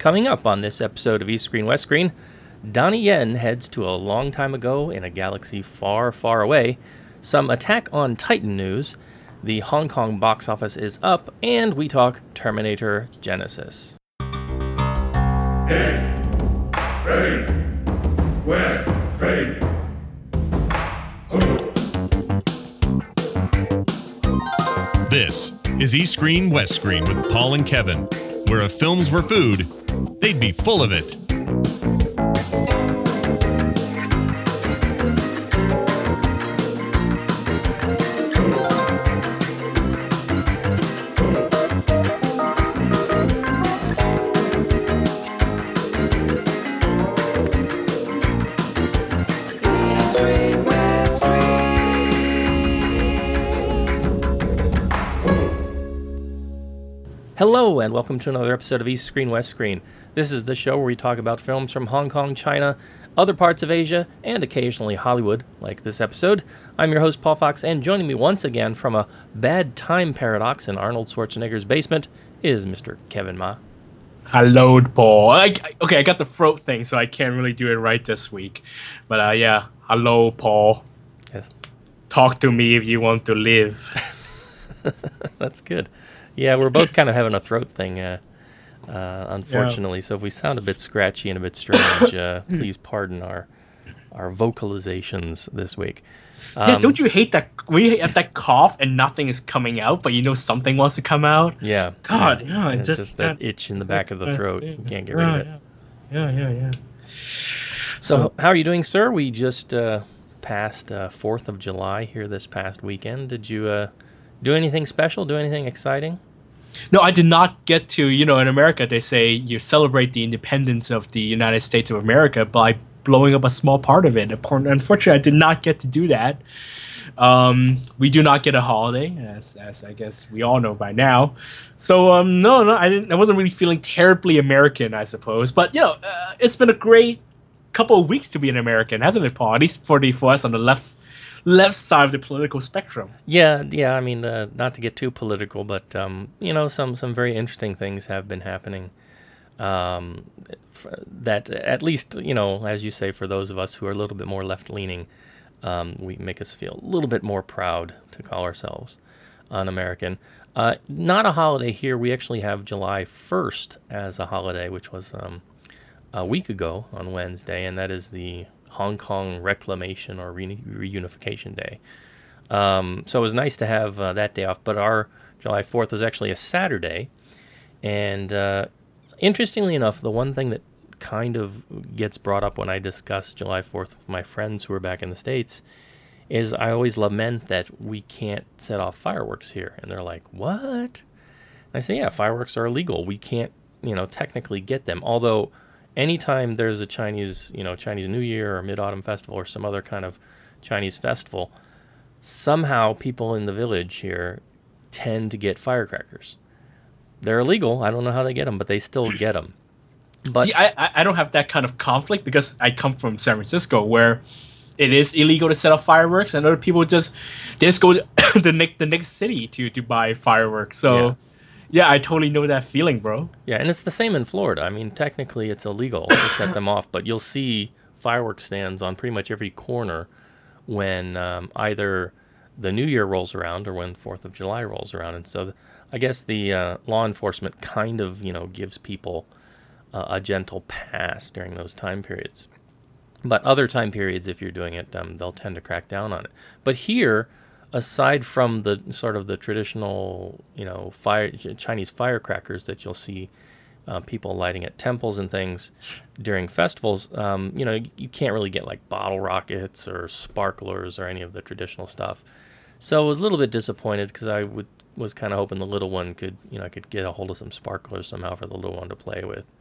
Coming up on this episode of East Screen West Screen, Donnie Yen heads to a long time ago in a galaxy far, far away, some Attack on Titan news, the Hong Kong box office is up, and we talk Terminator Genisys. East, Screen, West, Screen. This is East Screen West Screen with Paul and Kevin, where if films were food, they'd be full of it. Hello, and welcome to another episode of East Screen West Screen. This is the show where we talk about films from Hong Kong, China, other parts of Asia, and occasionally Hollywood, like this episode. I'm your host, Paul Fox, and joining me once again from a bad time paradox in Arnold Schwarzenegger's basement is Mr. Kevin Ma. Hello, Paul. I, I- okay, I got the throat thing, so I can't really do it right this week. But uh, yeah, hello, Paul. Yes. Talk to me if you want to live. That's good. Yeah, we're both kind of having a throat thing, uh, uh, unfortunately. So if we sound a bit scratchy and a bit strange, uh, please pardon our our vocalizations this week. yeah, Um, don't you hate that when you have that cough and nothing is coming out, but you know something wants to come out? Yeah. God, yeah, It's it's just, that itch in the back of the throat. You can't get rid of it. Yeah, yeah, yeah. So, how are you doing, sir? We just uh, passed uh, 4th of July here this past weekend. Did you uh, do anything special? Do anything exciting? No, I did not get to. You know, in America, they say you celebrate the independence of the United States of America by blowing up a small part of it. Unfortunately, I did not get to do that. Um, we do not get a holiday, as, as I guess we all know by now. So, um, no, no, I didn't. I wasn't really feeling terribly American, I suppose. But you know, uh, it's been a great couple of weeks to be an American, hasn't it, Paul? At least for the for us on the left left side of the political spectrum. Yeah, yeah. I mean, uh, not to get too political, but um, you know, some some very interesting things have been happening. Um, that at least you know, as you say, for those of us who are a little bit more left leaning, um, we make us feel a little bit more proud to call ourselves an American. Uh, not a holiday here. We actually have July first as a holiday, which was um, a week ago on Wednesday, and that is the Hong Kong Reclamation or Re- Reunification Day. Um, so it was nice to have uh, that day off, but our July 4th was actually a Saturday. And uh, interestingly enough, the one thing that kind of gets brought up when I discuss July 4th with my friends who are back in the States is I always lament that we can't set off fireworks here. And they're like, what? And I say, yeah, fireworks are illegal. We can't, you know, technically get them. Although, anytime there's a Chinese, you know, Chinese New Year or Mid Autumn Festival or some other kind of Chinese festival, somehow people in the village here tend to get firecrackers. They're illegal. I don't know how they get them, but they still get them. But See, I, I- don't have that kind of conflict because I come from San Francisco where it is illegal to set off fireworks and other people just they just go to the next the next city to to buy fireworks. So Yeah. Yeah. I totally know that feeling, bro. Yeah, and it's the same in Florida. I mean, technically it's illegal to set them off, but you'll see fireworks stands on pretty much every corner when um, either the New Year rolls around or when Fourth of July rolls around. And so, I guess the uh, law enforcement kind of you know gives people uh, a gentle pass during those time periods. But other time periods, if you're doing it, um, they'll tend to crack down on it. But here, aside from the sort of the traditional, you know, fire Chinese firecrackers that you'll see uh, people lighting at temples and things during festivals, um, you know, you can't really get like bottle rockets or sparklers or any of the traditional stuff. So I was a little bit disappointed because I would was kind of hoping the little one could, you know, I could get a hold of some sparklers somehow for the little one to play with.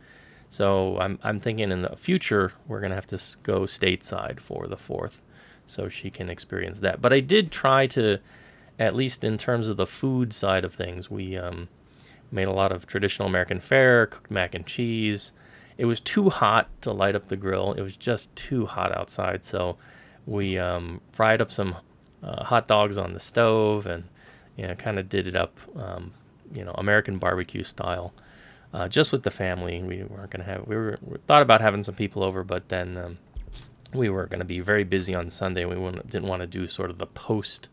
So I'm I'm thinking in the future we're gonna have to go stateside for the fourth, so she can experience that. But I did try to, at least in terms of the food side of things, we um, made a lot of traditional American fare, cooked mac and cheese. It was too hot to light up the grill. It was just too hot outside, so we um, fried up some uh, hot dogs on the stove and you know kind of did it up, um, you know, American barbecue style. uh, just with the family. We weren't going to have. We were we thought about having some people over, but then um, we were going to be very busy on Sunday. We didn't want to do sort of the post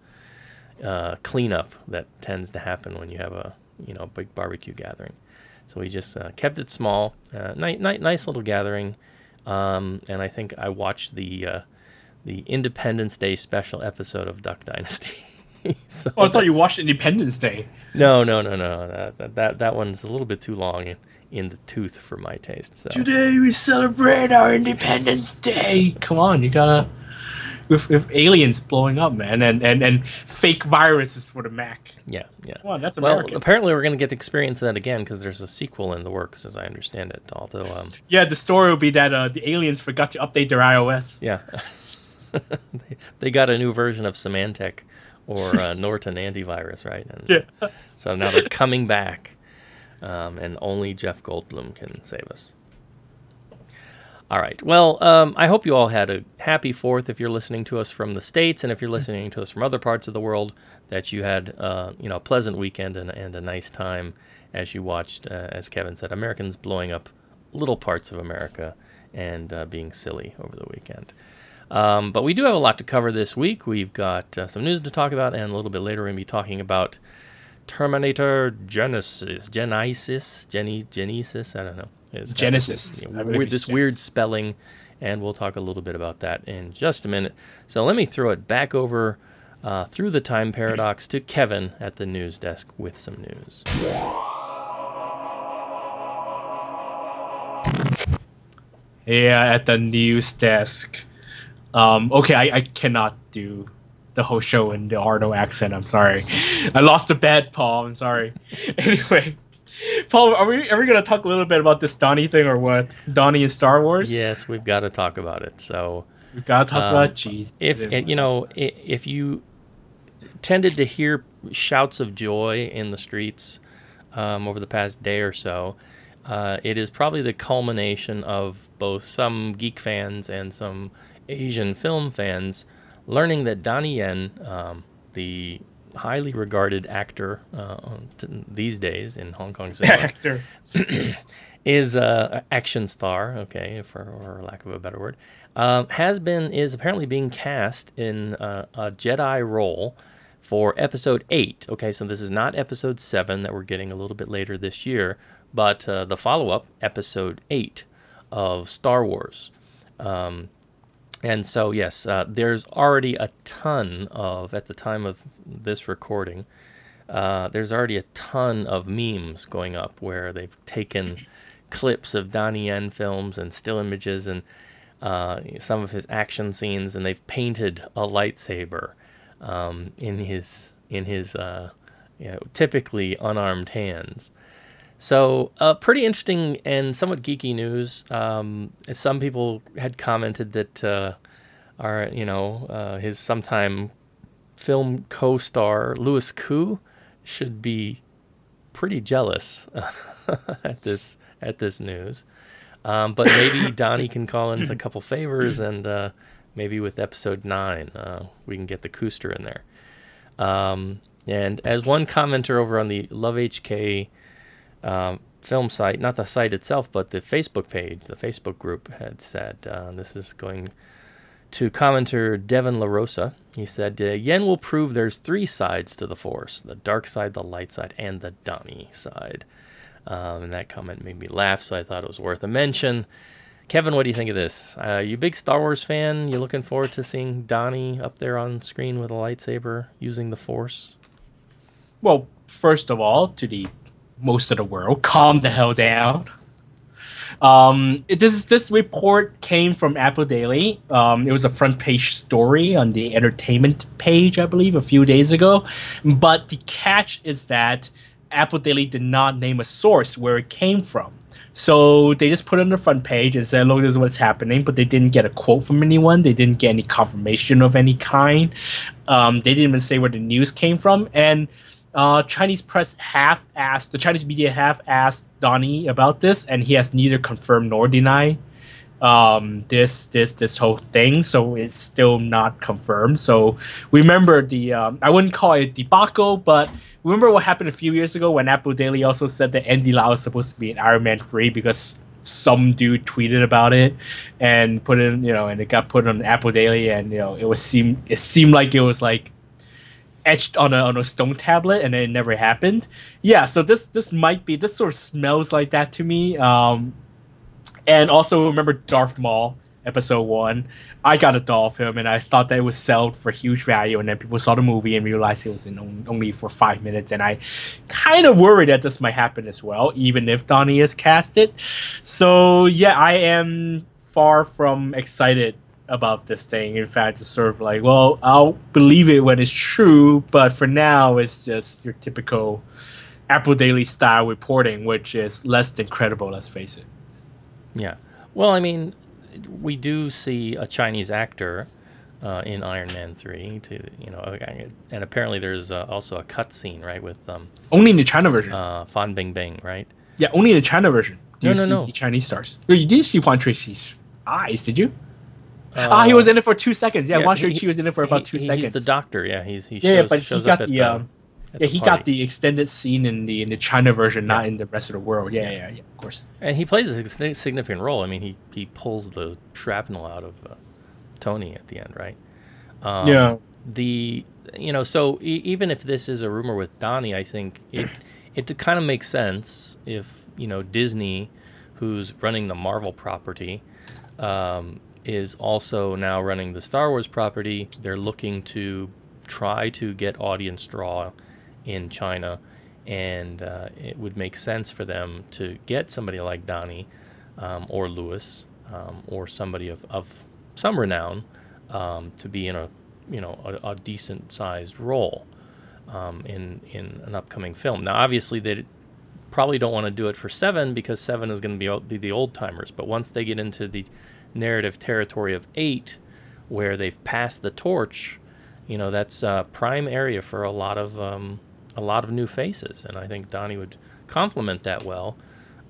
uh, cleanup that tends to happen when you have a you know big barbecue gathering. So we just uh, kept it small, uh, ni- ni- nice little gathering, um, and I think I watched the uh, the Independence Day special episode of Duck Dynasty. so Oh, I thought you watched Independence Day. no, no, no, no. That that that one's a little bit too long in, in the tooth for my taste. So Today we celebrate our Independence Day. Come on, you gotta with, with aliens blowing up, man, and, and and fake viruses for the Mac. yeah, yeah. Come on, that's Well, American. apparently we're going to get to experience that again because there's a sequel in the works, as I understand it. Although, um, yeah, the story will be that uh, the aliens forgot to update their iOS. yeah, they, they got a new version of Symantec or uh, Norton antivirus, right? And Yeah. So now they're coming back, um, and only Jeff Goldblum can save us. All right. Well, um, I hope you all had a happy Fourth. If you're listening to us from the states, and if you're listening to us from other parts of the world, that you had uh, you know a pleasant weekend and, and a nice time as you watched, uh, as Kevin said, Americans blowing up little parts of America and uh, being silly over the weekend. Um, but we do have a lot to cover this week. We've got uh, some news to talk about, and a little bit later we're going to be talking about Terminator Genisys, Genesis, Gene, Genesis. I don't know. It's Genesis. this, I believe weird, it's this weird spelling, and we'll talk a little bit about that in just a minute. So let me throw it back over uh, through the time paradox to Kevin at the news desk with some news. Yeah, at the news desk. Um, okay, I, I cannot do the whole show in the Arno accent. I'm sorry. I lost the bet, Paul. I'm sorry. Anyway, Paul, are we are we gonna talk a little bit about this Donnie thing or what? Donnie in Star Wars? Yes, we've got to talk about it. So. we've gotta talk Um, about jeez. if and, you know if you tended to hear shouts of joy in the streets um, over the past day or so uh, it is probably the culmination of both some geek fans and some asian film fans learning that donnie yen um, the highly regarded actor uh, t- these days in hong kong cinema actor. is an action star, okay, for or lack of a better word, um, has been is apparently being cast in uh, a Jedi role for episode eight. Okay, so this is not episode seven that we're getting a little bit later this year, but uh, the follow up, episode eight of Star Wars. Um, and so, yes, uh, there's already a ton of, at the time of this recording, uh, there's already a ton of memes going up where they've taken clips of Donnie Yen films and still images and uh, some of his action scenes, and they've painted a lightsaber um, in his in his uh, you know, typically unarmed hands. So, uh, pretty interesting and somewhat geeky news. Um, some people had commented that uh, our, you know, uh, his sometime film co-star Louis Koo should be pretty jealous at this at this news. Um, but maybe Donnie can call in a couple favors, and uh, maybe with episode nine, uh, we can get the Cooster in there. Um, and as one commenter over on the Love HK um, film site, not the site itself, but the Facebook page, the Facebook group had said, uh, this is going to commenter Devin LaRosa. He said, uh, Yen will prove there's three sides to the Force the dark side, the light side, and the Donnie side. Um, and that comment made me laugh, so I thought it was worth a mention. Kevin, what do you think of this? Uh, you big Star Wars fan? You looking forward to seeing Donnie up there on screen with a lightsaber using the Force? Well, first of all, to the most of the world, calm the hell down. Um, this this report came from Apple Daily. Um, it was a front page story on the entertainment page, I believe, a few days ago. But the catch is that Apple Daily did not name a source where it came from. So they just put it on the front page and said, "Look, this is what's happening," but they didn't get a quote from anyone. They didn't get any confirmation of any kind. Um, they didn't even say where the news came from, and uh, Chinese press half asked the Chinese media half asked Donnie about this, and he has neither confirmed nor denied um, this this this whole thing. So it's still not confirmed. So remember the um, I wouldn't call it debacle, but remember what happened a few years ago when Apple Daily also said that Andy Lau was supposed to be in Iron Man 3 because some dude tweeted about it and put it, you know, and it got put on Apple Daily, and you know, it was seem it seemed like it was like etched on a on a stone tablet, and it never happened. Yeah, so this this might be this sort of smells like that to me. Um, and also remember Darth Maul episode one. I got a doll of him, and I thought that it was sold for huge value. And then people saw the movie and realized it was in only for five minutes. And I kind of worried that this might happen as well, even if Donnie is casted. So yeah, I am far from excited about this thing. In fact, it's sort of like, well, I'll believe it when it's true, but for now, it's just your typical Apple Daily style reporting, which is less than credible. Let's face it. Yeah. Well, I mean, we do see a Chinese actor uh, in Iron Man three. To you know, and apparently there's uh, also a cut scene right with um, Only in the China version. uh, Fan Bingbing, right? yeah, only in the China version. Do No, you no, see no. Chinese stars. No, you did see Juan Tracy's eyes, did you? Ah, he was in it for two seconds. Yeah, yeah, he- Tracy was in it for about He- two he's seconds. the doctor. Yeah, he's he Yeah, yeah, but he shows got up at the, the, um, yeah, he party. got the extended scene in the in the China version, not in the rest of the world. Yeah, yeah, yeah, of course. and he plays a significant role. I mean, he he pulls the shrapnel out of uh, Tony at the end, right? Um, yeah. the you know so e- even if this is a rumor with Donnie, I think it it kind of makes sense if you know Disney, who's running the Marvel property, um, is also now running the Star Wars property. They're looking to try to get audience draw in China, and uh, it would make sense for them to get somebody like Donnie um, or Louis um, or somebody of, of some renown um, to be in a you know a, a decent sized role um, in in an upcoming film. Now, obviously, they probably don't want to do it for seven because seven is going to be, be the old timers. But once they get into the narrative territory of eight, where they've passed the torch, you know that's uh, prime area for a lot of um, a lot of new faces, and I think Donnie would complement that well.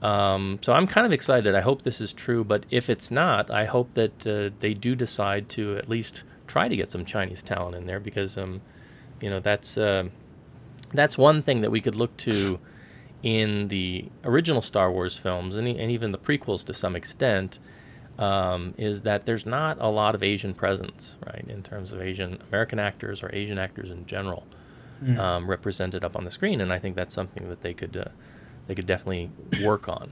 Um, so I'm kind of excited. I hope this is true, but if it's not, I hope that uh, they do decide to at least try to get some Chinese talent in there because, um, you know, that's uh, that's one thing that we could look to in the original Star Wars films and, and even the prequels to some extent. Um, is that there's not a lot of Asian presence, right, in terms of Asian American actors or Asian actors in general um, represented up on the screen, and I think that's something that they could uh, they could definitely work on.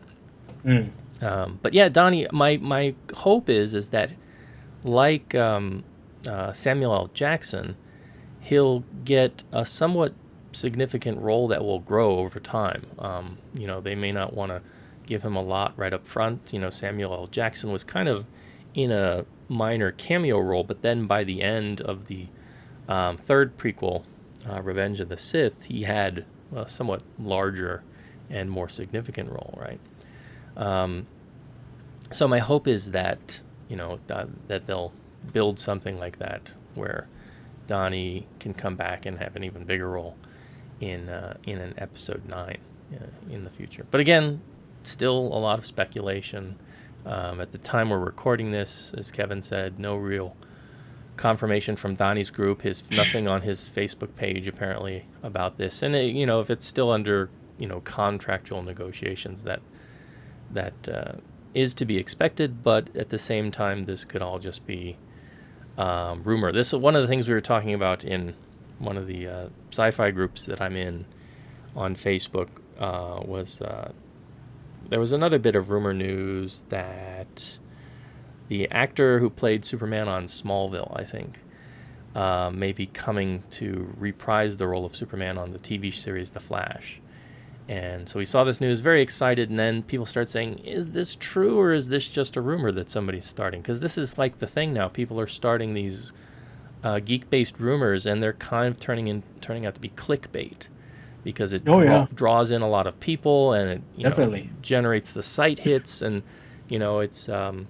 Mm. Um, but yeah, Donnie, my my hope is is that like um, uh, Samuel L. Jackson, he'll get a somewhat significant role that will grow over time. Um, you know, they may not want to give him a lot right up front. You know, Samuel L. Jackson was kind of in a minor cameo role, but then by the end of the um, third prequel, uh, Revenge of the Sith, he had a somewhat larger and more significant role, right? Um, so my hope is that you know uh, that they'll build something like that where Donnie can come back and have an even bigger role in uh, in an episode nine uh, in the future. But again, still a lot of speculation. Um, at the time we're recording this, as Kevin said, no real confirmation from Donnie's group. His nothing on his Facebook page apparently about this. And uh, you know, if it's still under you know contractual negotiations, that that uh, is to be expected. But at the same time, this could all just be um, rumor. This is one of the things we were talking about in one of the uh, sci-fi groups that I'm in on Facebook. Uh, was uh, there was another bit of rumor news that the actor who played Superman on Smallville, I think, uh, may be coming to reprise the role of Superman on the TV series The Flash. And so we saw this news, very excited, and then people start saying, "Is this true, or is this just a rumor that somebody's starting?" Because this is like the thing now. People are starting these uh, geek-based rumors, and they're kind of turning in, turning out to be clickbait, because it Oh, draw- yeah. draws in a lot of people, and it you know, generates the site hits, and you know it's um,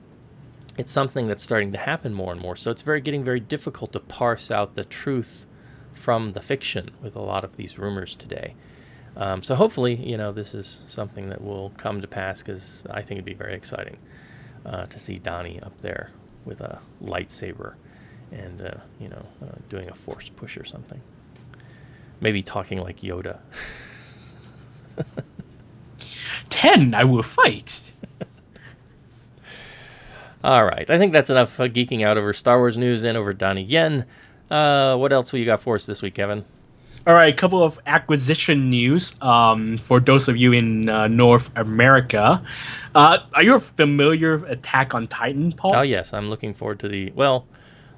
it's something that's starting to happen more and more. So it's very getting very difficult to parse out the truth from the fiction with a lot of these rumors today. Um, so hopefully, you know, this is something that will come to pass because I think it'd be very exciting uh, to see Donnie up there with a lightsaber and uh, you know uh, doing a force push or something. Maybe talking like Yoda. Ten, I will fight. All right, I think that's enough uh, geeking out over Star Wars news and over Donnie Yen. Uh, what else will you got for us this week, Kevin? All right, a couple of acquisition news um, for those of you in uh, North America. Uh, are you familiar with Attack on Titan, Paul? Oh yes, I'm looking forward to the well.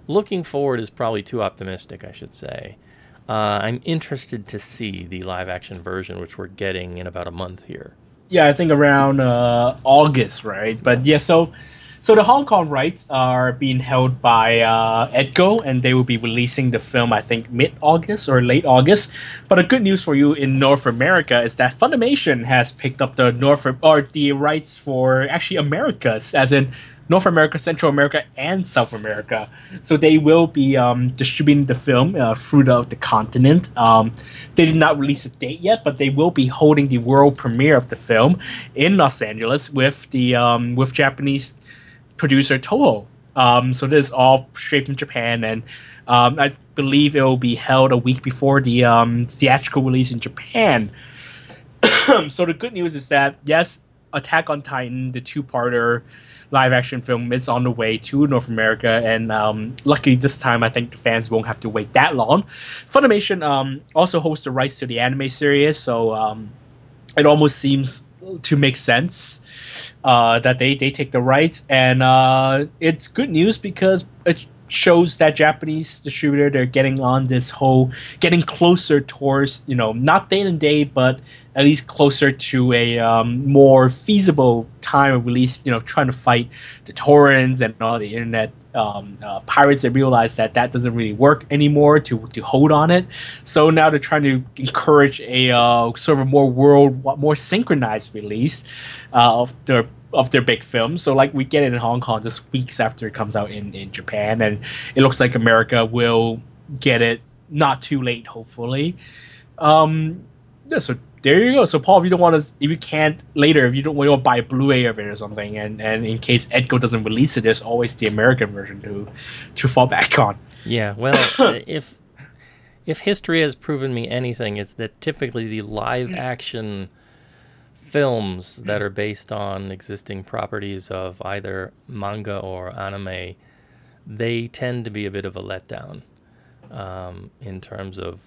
Looking forward is probably too optimistic, I should say. Uh, I'm interested to see the live action version, which we're getting in about a month here. Yeah, I think around uh, August, right? But yeah, so so the Hong Kong rights are being held by uh, Edko, and they will be releasing the film, I think, mid-August or late August. But the good news for you in North America is that Funimation has picked up the North or the rights for actually Americas, as in North America, Central America, and South America. So they will be um, distributing the film uh, through the, the continent. Um, they did not release a date yet, but they will be holding the world premiere of the film in Los Angeles with the um, with Japanese producer Toho. Um, so this is all straight from Japan, and um, I believe it will be held a week before the um, theatrical release in Japan. so the good news is that yes, Attack on Titan, the two-parter live action film, is on the way to North America, and um, luckily this time I think the fans won't have to wait that long. Funimation um, also hosts the rights to the anime series, so um, it almost seems to make sense uh, that they, they take the rights. And uh, it's good news because shows that Japanese distributor they're getting on this whole getting closer towards you know not day and day but at least closer to a um, more feasible time of release you know trying to fight the torrents and all the internet um, uh, pirates. They realize that that doesn't really work anymore to to hold on it. So now they're trying to encourage a uh, sort of more world more synchronized release uh, of their of their big films. So like we get it in Hong Kong just weeks after it comes out in, in Japan, and it looks like America will get it not too late, hopefully. Um, yeah, so there you go. So Paul, if you don't want to, if you can't later, if you don't want to buy a Blu-ray of it or something, and, and in case Edko doesn't release it, there's always the American version to to fall back on. Yeah, well, if if history has proven me anything, it's that typically the live action films that are based on existing properties of either manga or anime, they tend to be a bit of a letdown um, in terms of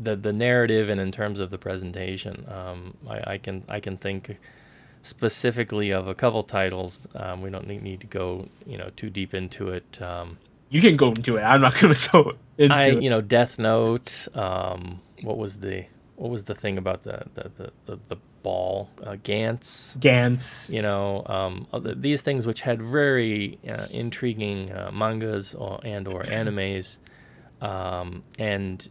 the the narrative and in terms of the presentation. Um, I, I, can I can think specifically of a couple titles. Um, we don't need, need, to go you know too deep into it. Um, you can go into it. I'm not going to go into I, it. You know, Death Note. Um, what was the what was the thing about the the the, the, the ball uh, Gantz? Gantz. You know, um, these things which had very uh, intriguing uh, mangas or, and or animes, um, and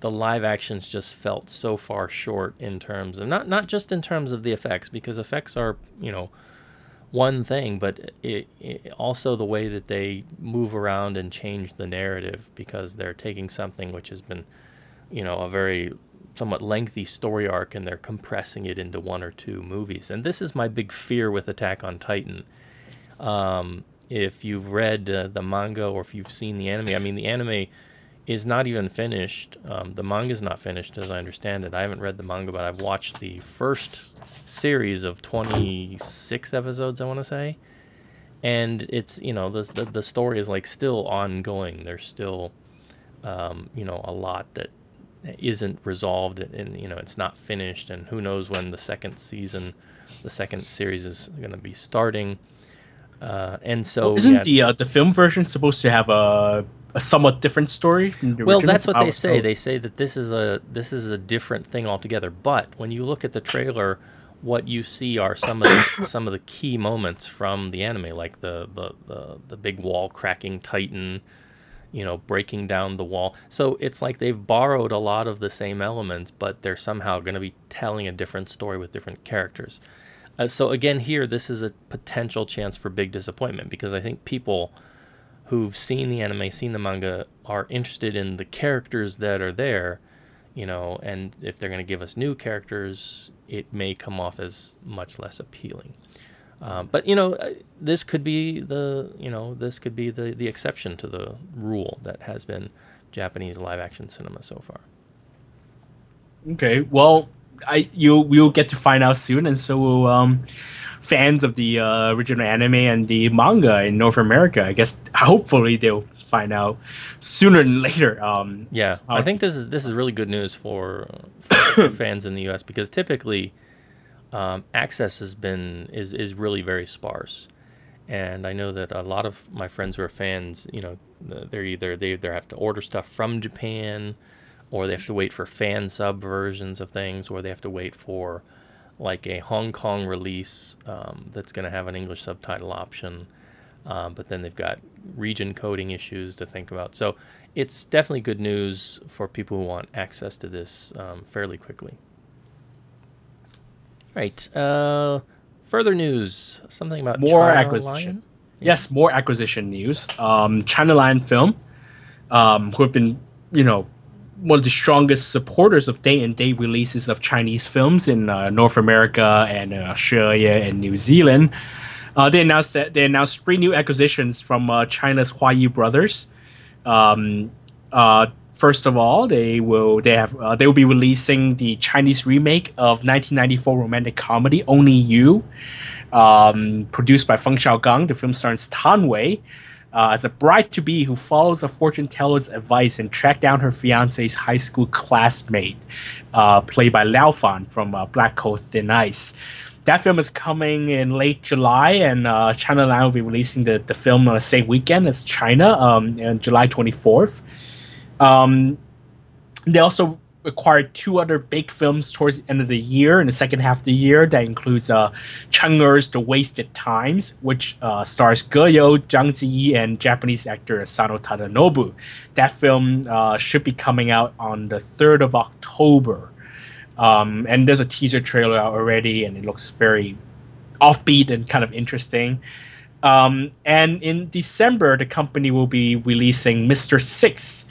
the live actions just felt so far short in terms of not not just in terms of the effects because effects are you know one thing, but it, it, also the way that they move around and change the narrative because they're taking something which has been, you know, a very somewhat lengthy story arc and they're compressing it into one or two movies. And this is my big fear with Attack on Titan. Um, if you've read uh, the manga or if you've seen the anime, I mean, the anime is not even finished. Um, the manga is not finished, as I understand it. I haven't read the manga, but I've watched the first series of 26 episodes, I want to say. And it's, you know, the, the, the story is like still ongoing. There's still, um, you know, a lot that isn't resolved and you know it's not finished and who knows when the second season the second series is going to be starting. Uh, and so well, isn't yeah, the uh, the film version supposed to have a a somewhat different story well that's what they say. they say that this is a this is a different thing altogether. But when you look at the trailer what you see are some of the, some of the key moments from the anime like the the the, the big wall cracking titan you know, breaking down the wall. So it's like they've borrowed a lot of the same elements, but they're somehow going to be telling a different story with different characters. Uh, so again, here this is a potential chance for big disappointment because I think people who've seen the anime, seen the manga, are interested in the characters that are there, you know, and if they're going to give us new characters, it may come off as much less appealing. Um, but you know, uh, this could be the you know this could be the the exception to the rule that has been Japanese live action cinema so far. Okay, well, I you we'll get to find out soon, and so will um, fans of the uh, original anime and the manga in North America. I guess hopefully they'll find out sooner than later. Um, Yeah, I think this is this is really good news for, for fans in the U.S. because typically um, access has been is is really very sparse, and I know that a lot of my friends who are fans, you know, they're either they either have to order stuff from Japan, or they have to wait for fan sub versions of things, or they have to wait for like a Hong Kong release um, that's going to have an English subtitle option. Um, but then they've got region coding issues to think about. So it's definitely good news for people who want access to this um, fairly quickly. Right. Uh, further news. Something about More China acquisition. Lion? Yes, more acquisition news. Um, China Lion Film, um, who have been, you know, one of the strongest supporters of day and date releases of Chinese films in uh, North America and uh, Australia and New Zealand. Uh, they announced that they announced three new acquisitions from uh, China's Huayi brothers. Um, uh, first of all, they will they have uh, they will be releasing the Chinese remake of 1994 romantic comedy Only You um, produced by Feng Xiaogang. The film stars Tang Wei uh, as a bride to be who follows a fortune teller's advice and track down her fiance's high school classmate, uh, played by Liao Fan from uh, Black Coal Thin Ice. That film is coming in late July, and uh, China Lion will be releasing the, the film on the same weekend as China, um, on July 24th. Um, they also acquired two other big films towards the end of the year, in the second half of the year. That includes uh, Er's The Wasted Times, which uh, stars Ge You, Zhang Ziyi, and Japanese actor Asano Tadanobu. That film uh, should be coming out on the 3rd of October. Um, and there's a teaser trailer out already, and it looks very offbeat and kind of interesting. Um, and in December, the company will be releasing Mr. Six,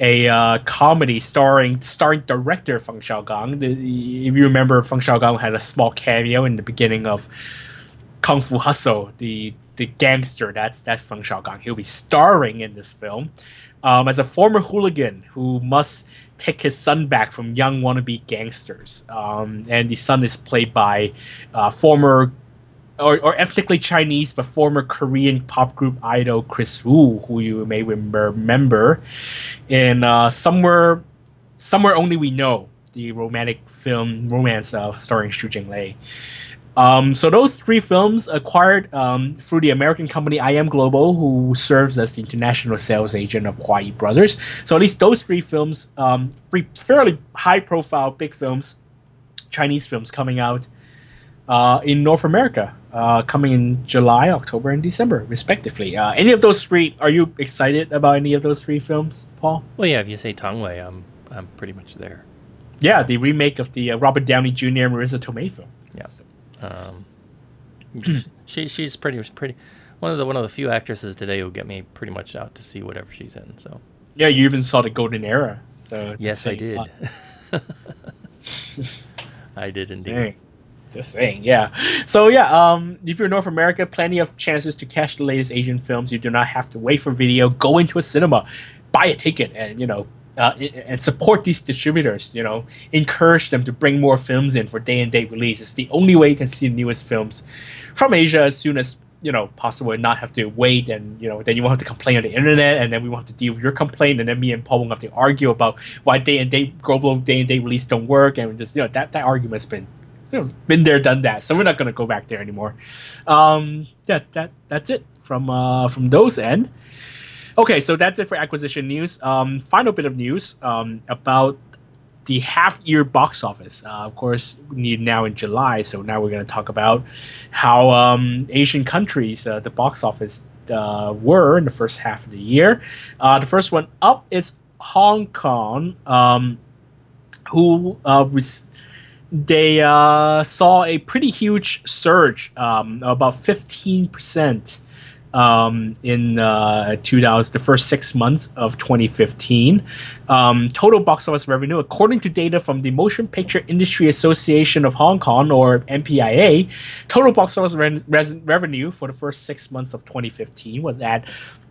a uh, comedy starring starring director Feng Xiaogang. If you remember, Feng Xiaogang had a small cameo in the beginning of Kung Fu Hustle, the the gangster. That's that's Feng Xiaogang. He'll be starring in this film um, as a former hooligan who must take his son back from young wannabe gangsters. Um, and the son is played by uh, former or, or ethnically Chinese but former Korean pop group idol Kris Wu, who you may remember, in uh, somewhere somewhere only we know the romantic film romance uh, starring Xu Jinglei. Um, so those three films acquired um, through the American company IM Global, who serves as the international sales agent of Huayi Brothers. So at least those three films, um, three fairly high-profile big films, Chinese films coming out uh, in North America, uh, coming in July, October, and December, respectively. Uh, any of those three? Are you excited about any of those three films, Paul? Well, yeah. If you say Tang Wei, I'm I'm pretty much there. Yeah, the remake of the uh, Robert Downey Jr. and Marisa Tomei film. Yeah. Um, she she's pretty pretty one of the one of the few actresses today who get me pretty much out to see whatever she's in. So Yeah, you even saw the Golden Era. So yes, I did. uh, I did indeed. saying. Just saying, yeah. So yeah, um, if you're North America, plenty of chances to catch the latest Asian films. You do not have to wait for video. Go into a cinema, buy a ticket, and you know, uh, and support these distributors. You know, encourage them to bring more films in for day and date release. It's the only way you can see the newest films from Asia as soon as you know possible, and not have to wait. And you know, then you won't have to complain on the internet, and then we won't have to deal with your complaint, and then me and Paul won't have to argue about why day and date global day and date release don't work, and just you know that that argument's been you know, been there, done that. So we're not gonna go back there anymore. Um, yeah, that that's it from uh, from those end. Okay, so that's it for acquisition news. Um, final bit of news um, about the half year box office. Uh, of course, we now in July, so now we're going to talk about how um, Asian countries uh, the box office uh, were in the first half of the year. Uh, the first one up is Hong Kong, um, who uh, was they uh, saw a pretty huge surge, um, about 15% uh, um, in uh, 2000, the first six months of 2015. Um, total box office revenue, according to data from the Motion Picture Industry Association of Hong Kong, or MPIA, total box office re- res- revenue for the first six months of 2015 was at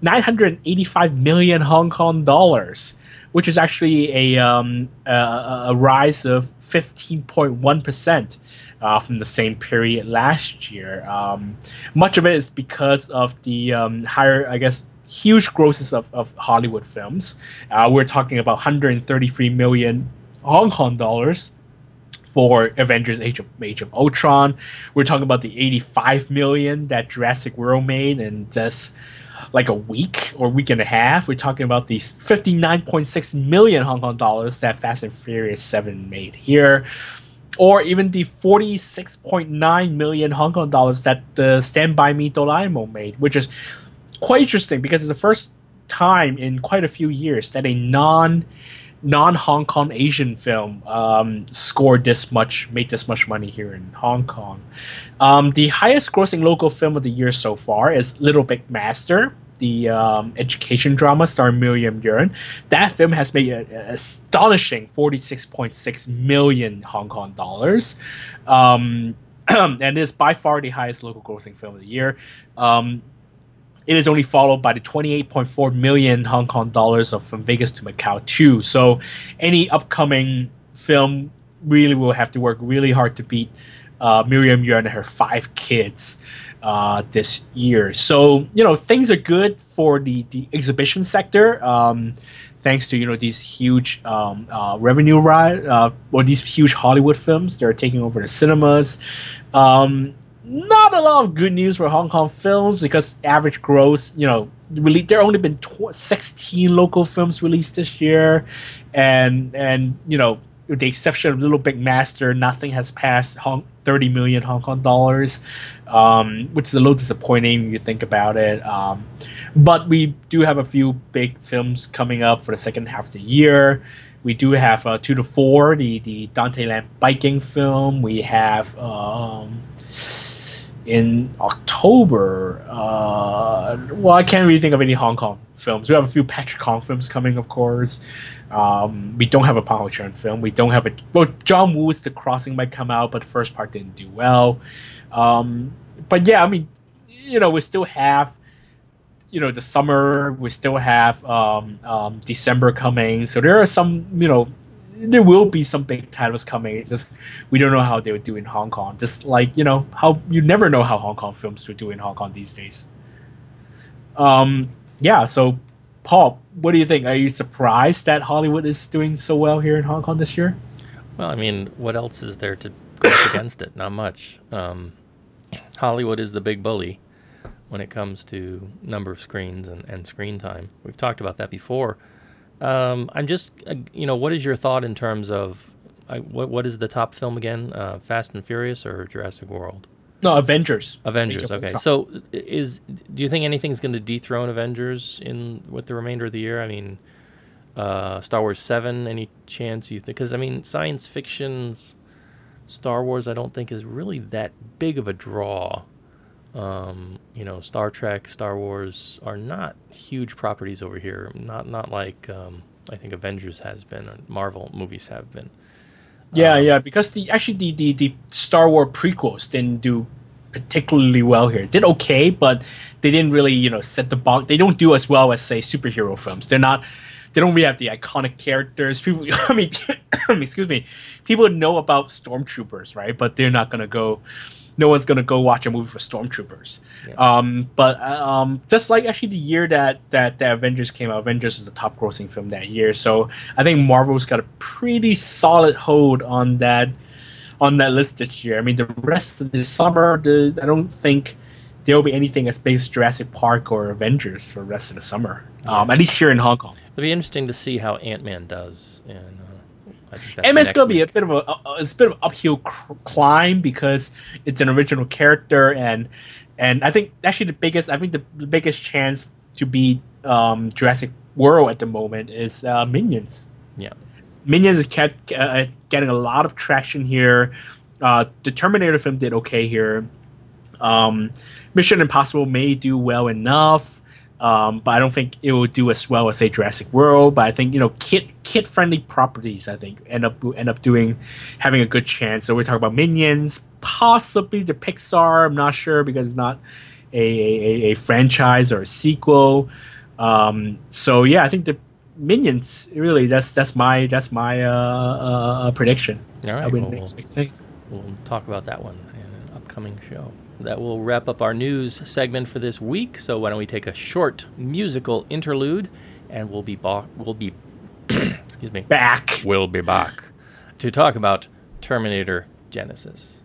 985 million Hong Kong dollars, which is actually a, um, a, a rise of 15.1% uh, from the same period last year. Um, much of it is because of the um, higher, I guess, huge grosses of, of Hollywood films. Uh, we're talking about 133 million Hong Kong dollars for Avengers Age of Age of Ultron. We're talking about the 85 million that Jurassic World made in just like a week or week and a half. We're talking about the 59.6 million Hong Kong dollars that Fast and Furious 7 made here or even the 46.9 million Hong Kong dollars that the Stand By Me Doraemon made, which is quite interesting because it's the first time in quite a few years that a non non Hong Kong Asian film um, scored this much, made this much money here in Hong Kong. Um, the highest grossing local film of the year so far is Little Big Master, the um, education drama starring Miriam Yeung. That film has made an astonishing 46.6 million Hong Kong dollars. Um, and is by far the highest local grossing film of the year. Um, it is only followed by the 28.4 million Hong Kong dollars of From Vegas to Macau 2. So any upcoming film really will have to work really hard to beat uh, Miriam Yeung and her five kids uh, this year. So you know things are good for the the exhibition sector. Um, thanks to you know these huge um, uh, revenue ride uh, or these huge Hollywood films that are taking over the cinemas. Um, not a lot of good news for Hong Kong films because average gross, you know, really there have only been tw- 16 local films released this year, and and you know with the exception of Little Big Master, nothing has passed Hong, 30 million Hong Kong dollars, um, which is a little disappointing when you think about it. Um, but we do have a few big films coming up for the second half of the year. We do have uh, two to four, the the Dante Lam biking film. We have um, in October. Uh, well, I can't really think of any Hong Kong films. We have a few Patrick Kong films coming, of course. Um, we don't have a Pang Ho-cheung film. We don't have a well. John Woo's The Crossing might come out, but the first part didn't do well. Um, but yeah, I mean, you know, we still have you know the summer. We still have um, um, December coming, so there are some you know there will be some big titles coming. It's just we don't know how they would do in Hong Kong. Just like you know how you never know how Hong Kong films would do in Hong Kong these days. Um, yeah. So, Paul, what do you think? Are you surprised that Hollywood is doing so well here in Hong Kong this year? Well, I mean, what else is there to go against it? Not much. Um, Hollywood is the big bully when it comes to number of screens and, and screen time. We've talked about that before. Um, I'm just, uh, you know, what is your thought in terms of I, what what is the top film again? Uh, Fast and Furious or Jurassic World? No, Avengers. Avengers. Okay. So is do you think anything's going to dethrone Avengers in with the remainder of the year? I mean, uh, Star Wars Seven. Any chance you think? Because I mean, science fiction's Star Wars. I don't think is really that big of a draw. Um, you know, Star Trek, Star Wars are not huge properties over here. Not not like um, I think Avengers has been, or Marvel movies have been. Yeah, Um, yeah, because the actually the, the the Star Wars prequels didn't do particularly well here. Did okay, but they didn't really you know set the bar. They don't do as well as say superhero films. They're not. They don't really have the iconic characters. People, I mean, excuse me. People know about stormtroopers, right? But they're not gonna go. No one's gonna go watch a movie for stormtroopers. Yeah. Um, but uh, um, just like actually the year that that the Avengers came out, Avengers was the top grossing film that year. So I think Marvel's got a pretty solid hold on that on that list this year. I mean, the rest of the summer, the, I don't think there will be anything as big as Jurassic Park or Avengers for the rest of the summer. Um, at least here in Hong Kong. It'll be interesting to see how Ant Man does. And uh, I think that's And it's gonna be a bit of a, a it's a bit of an uphill cr- climb because it's an original character and and I think actually the biggest I think the, the biggest chance to beat um, Jurassic World at the moment is uh, Minions. Yeah. Minions is get, uh, getting a lot of traction here. Uh, the Terminator film did okay here. Um, Mission Impossible may do well enough, um, but I don't think it will do as well as say Jurassic World. But I think you know kid kid friendly properties I think end up end up doing having a good chance. So we're talking about Minions, possibly the Pixar. I'm not sure because it's not a a, a franchise or a sequel. Um, so yeah, I think the Minions really that's that's my that's my uh, uh, prediction. All right, I we'll- We'll talk about that one in an upcoming show. That will wrap up our news segment for this week. So why don't we take a short musical interlude, and we'll be we'll be excuse me Back. we'll be back to talk about Terminator Genisys.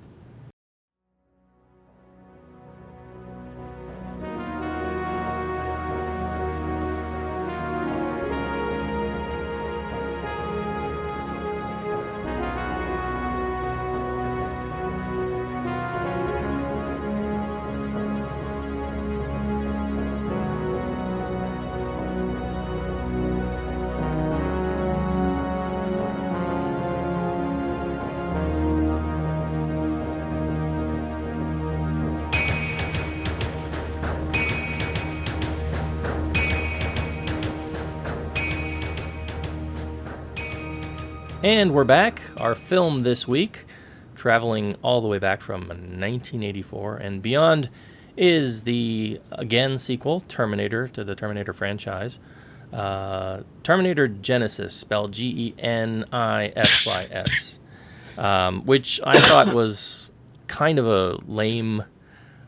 We're back. Our film this week, traveling all the way back from 1984 and beyond, is the again sequel, Terminator, to the Terminator franchise. Uh, Terminator Genisys, spelled G E N I S Y S, um, which I thought was kind of a lame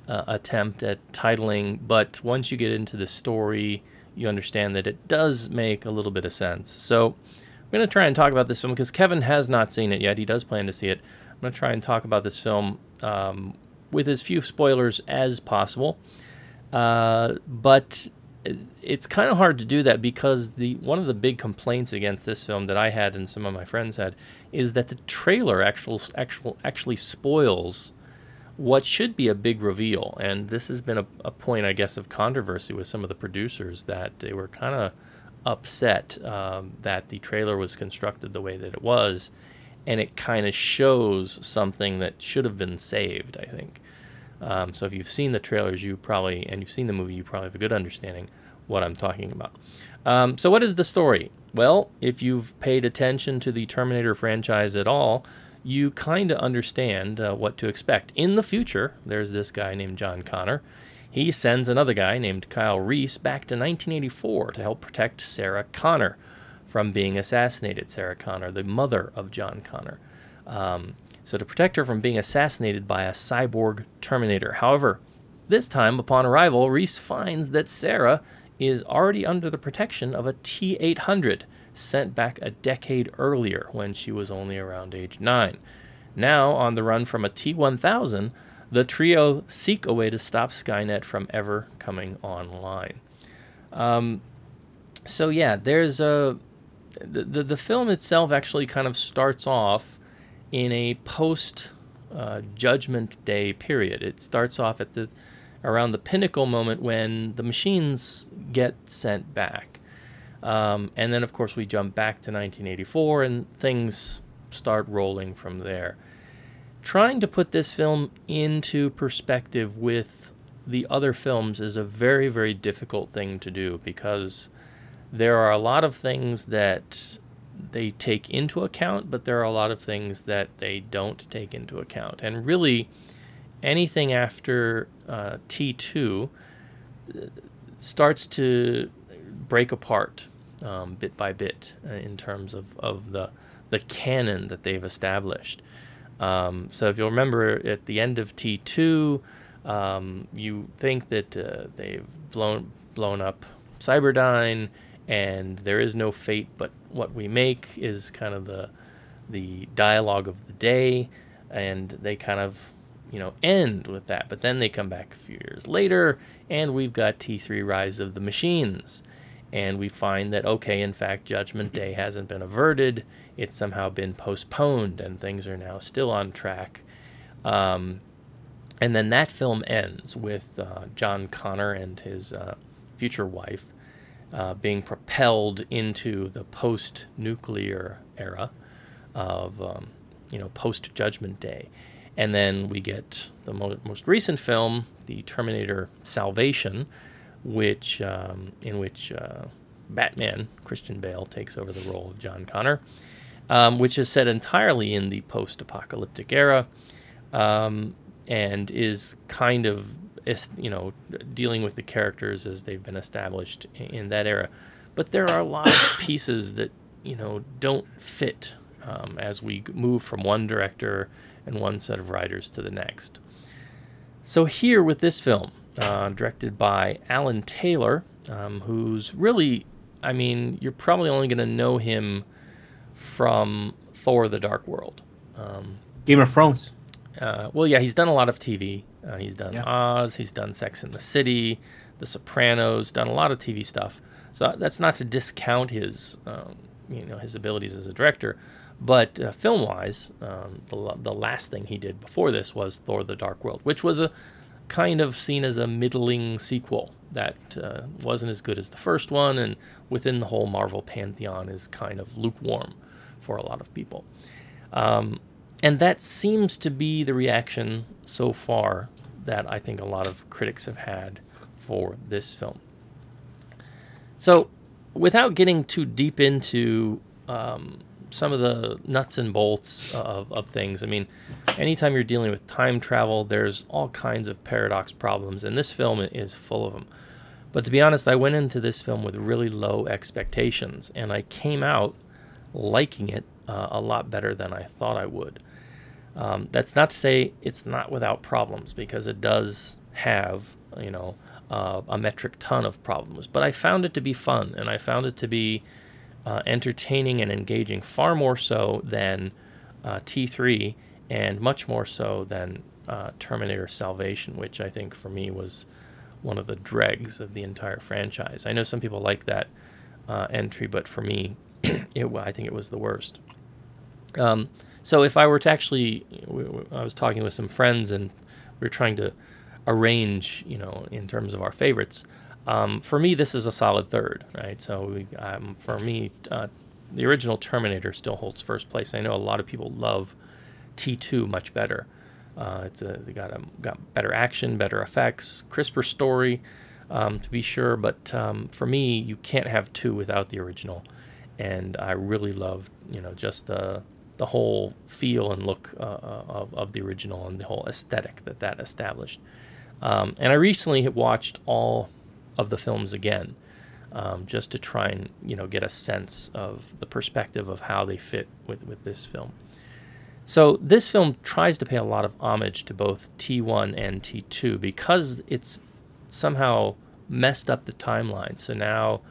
uh, attempt at titling, but once you get into the story, you understand that it does make a little bit of sense. So, I'm going to try and talk about this film because Kevin has not seen it yet. He does plan to see it. I'm going to try and talk about this film um, with as few spoilers as possible. Uh, but it's kind of hard to do that because the one of the big complaints against this film that I had and some of my friends had is that the trailer actual actual actually spoils what should be a big reveal. And this has been a, a point, I guess, of controversy with some of the producers that they were kind of upset um, that the trailer was constructed the way that it was. And it kind of shows something that should have been saved, I think. Um, so if you've seen the trailers, you probably, and you've seen the movie, you probably have a good understanding what I'm talking about. Um, so what is the story? Well, if you've paid attention to the Terminator franchise at all, you kind of understand uh, what to expect. In the future, there's this guy named John Connor. He sends another guy named Kyle Reese back to 1984 to help protect Sarah Connor from being assassinated. Sarah Connor, the mother of John Connor. Um, so, to protect her from being assassinated by a cyborg Terminator. However, this time, upon arrival, Reese finds that Sarah is already under the protection of a T 800 sent back a decade earlier when she was only around age 9. Now, on the run from a T 1000, the trio seek a way to stop Skynet from ever coming online. Um, so, yeah, there's a. The, the, the film itself actually kind of starts off in a post uh, Judgment Day period. It starts off at the around the pinnacle moment when the machines get sent back. Um, and then, of course, we jump back to 1984 and things start rolling from there. Trying to put this film into perspective with the other films is a very, very difficult thing to do because there are a lot of things that they take into account, but there are a lot of things that they don't take into account. And really, anything after uh, T2 uh, starts to break apart um, bit by bit uh, in terms of, of the, the canon that they've established. Um, so if you'll remember at the end of T2, um, you think that uh, they've blown blown up Cyberdyne, and there is no fate but what we make is kind of the the dialogue of the day, and they kind of you know end with that. But then they come back a few years later, and we've got T3 Rise of the Machines, and we find that okay, in fact, Judgment Day hasn't been averted; it's somehow been postponed, and things are now still on track. Um, and then that film ends with uh, John Connor and his uh, future wife uh, being propelled into the post-nuclear era of, um, you know, post-Judgment Day, And then we get the mo- most recent film, the Terminator Salvation, which um, in which uh, Batman Christian Bale takes over the role of John Connor, um, which is set entirely in the post-apocalyptic era, um, and is kind of you know dealing with the characters as they've been established in that era. But there are a lot of pieces that you know don't fit um, as we move from one director and one set of writers to the next. So here with this film, uh, directed by Alan Taylor, um, who's really, I mean, you're probably only going to know him from Thor: The Dark World. Um, Game of Thrones. uh, well, yeah, he's done a lot of TV. Uh, he's done Yeah. Oz. He's done Sex in the City, The Sopranos. Done a lot of TV stuff. So that's not to discount his, um, you know, his abilities as a director, but uh, film-wise, um, the the last thing he did before this was Thor: The Dark World, which was a kind of seen as a middling sequel that uh, wasn't as good as the first one, and within the whole Marvel pantheon is kind of lukewarm for a lot of people. Um, and that seems to be the reaction so far that I think a lot of critics have had for this film. So, without getting too deep into um, some of the nuts and bolts of, of things, I mean, anytime you're dealing with time travel, there's all kinds of paradox problems, and this film is full of them. But to be honest, I went into this film with really low expectations, and I came out liking it uh, a lot better than I thought I would. Um, that's not to say it's not without problems because it does have, you know, uh, a metric ton of problems. But I found it to be fun and I found it to be uh, entertaining and engaging far more so than uh, T3 and much more so than uh, Terminator Salvation, which I think for me was one of the dregs of the entire franchise. I know some people like that uh, entry, but for me, it, I think it was the worst. Um, so if I were to actually, I was talking with some friends and we were trying to arrange, you know, in terms of our favorites. Um, for me, this is a solid third, right? So we, um, for me, uh, the original Terminator still holds first place. I know a lot of people love T2 much better. Uh, it's a, they got a, got better action, better effects, crisper story, um, to be sure. But um, for me, you can't have two without the original, and I really love you know just the the whole feel and look uh, of, of the original and the whole aesthetic that that established. Um, and I recently watched all of the films again, um, just to try and you know get a sense of the perspective of how they fit with with this film. So this film tries to pay a lot of homage to both T1 and T2 because it's somehow messed up the timeline. So now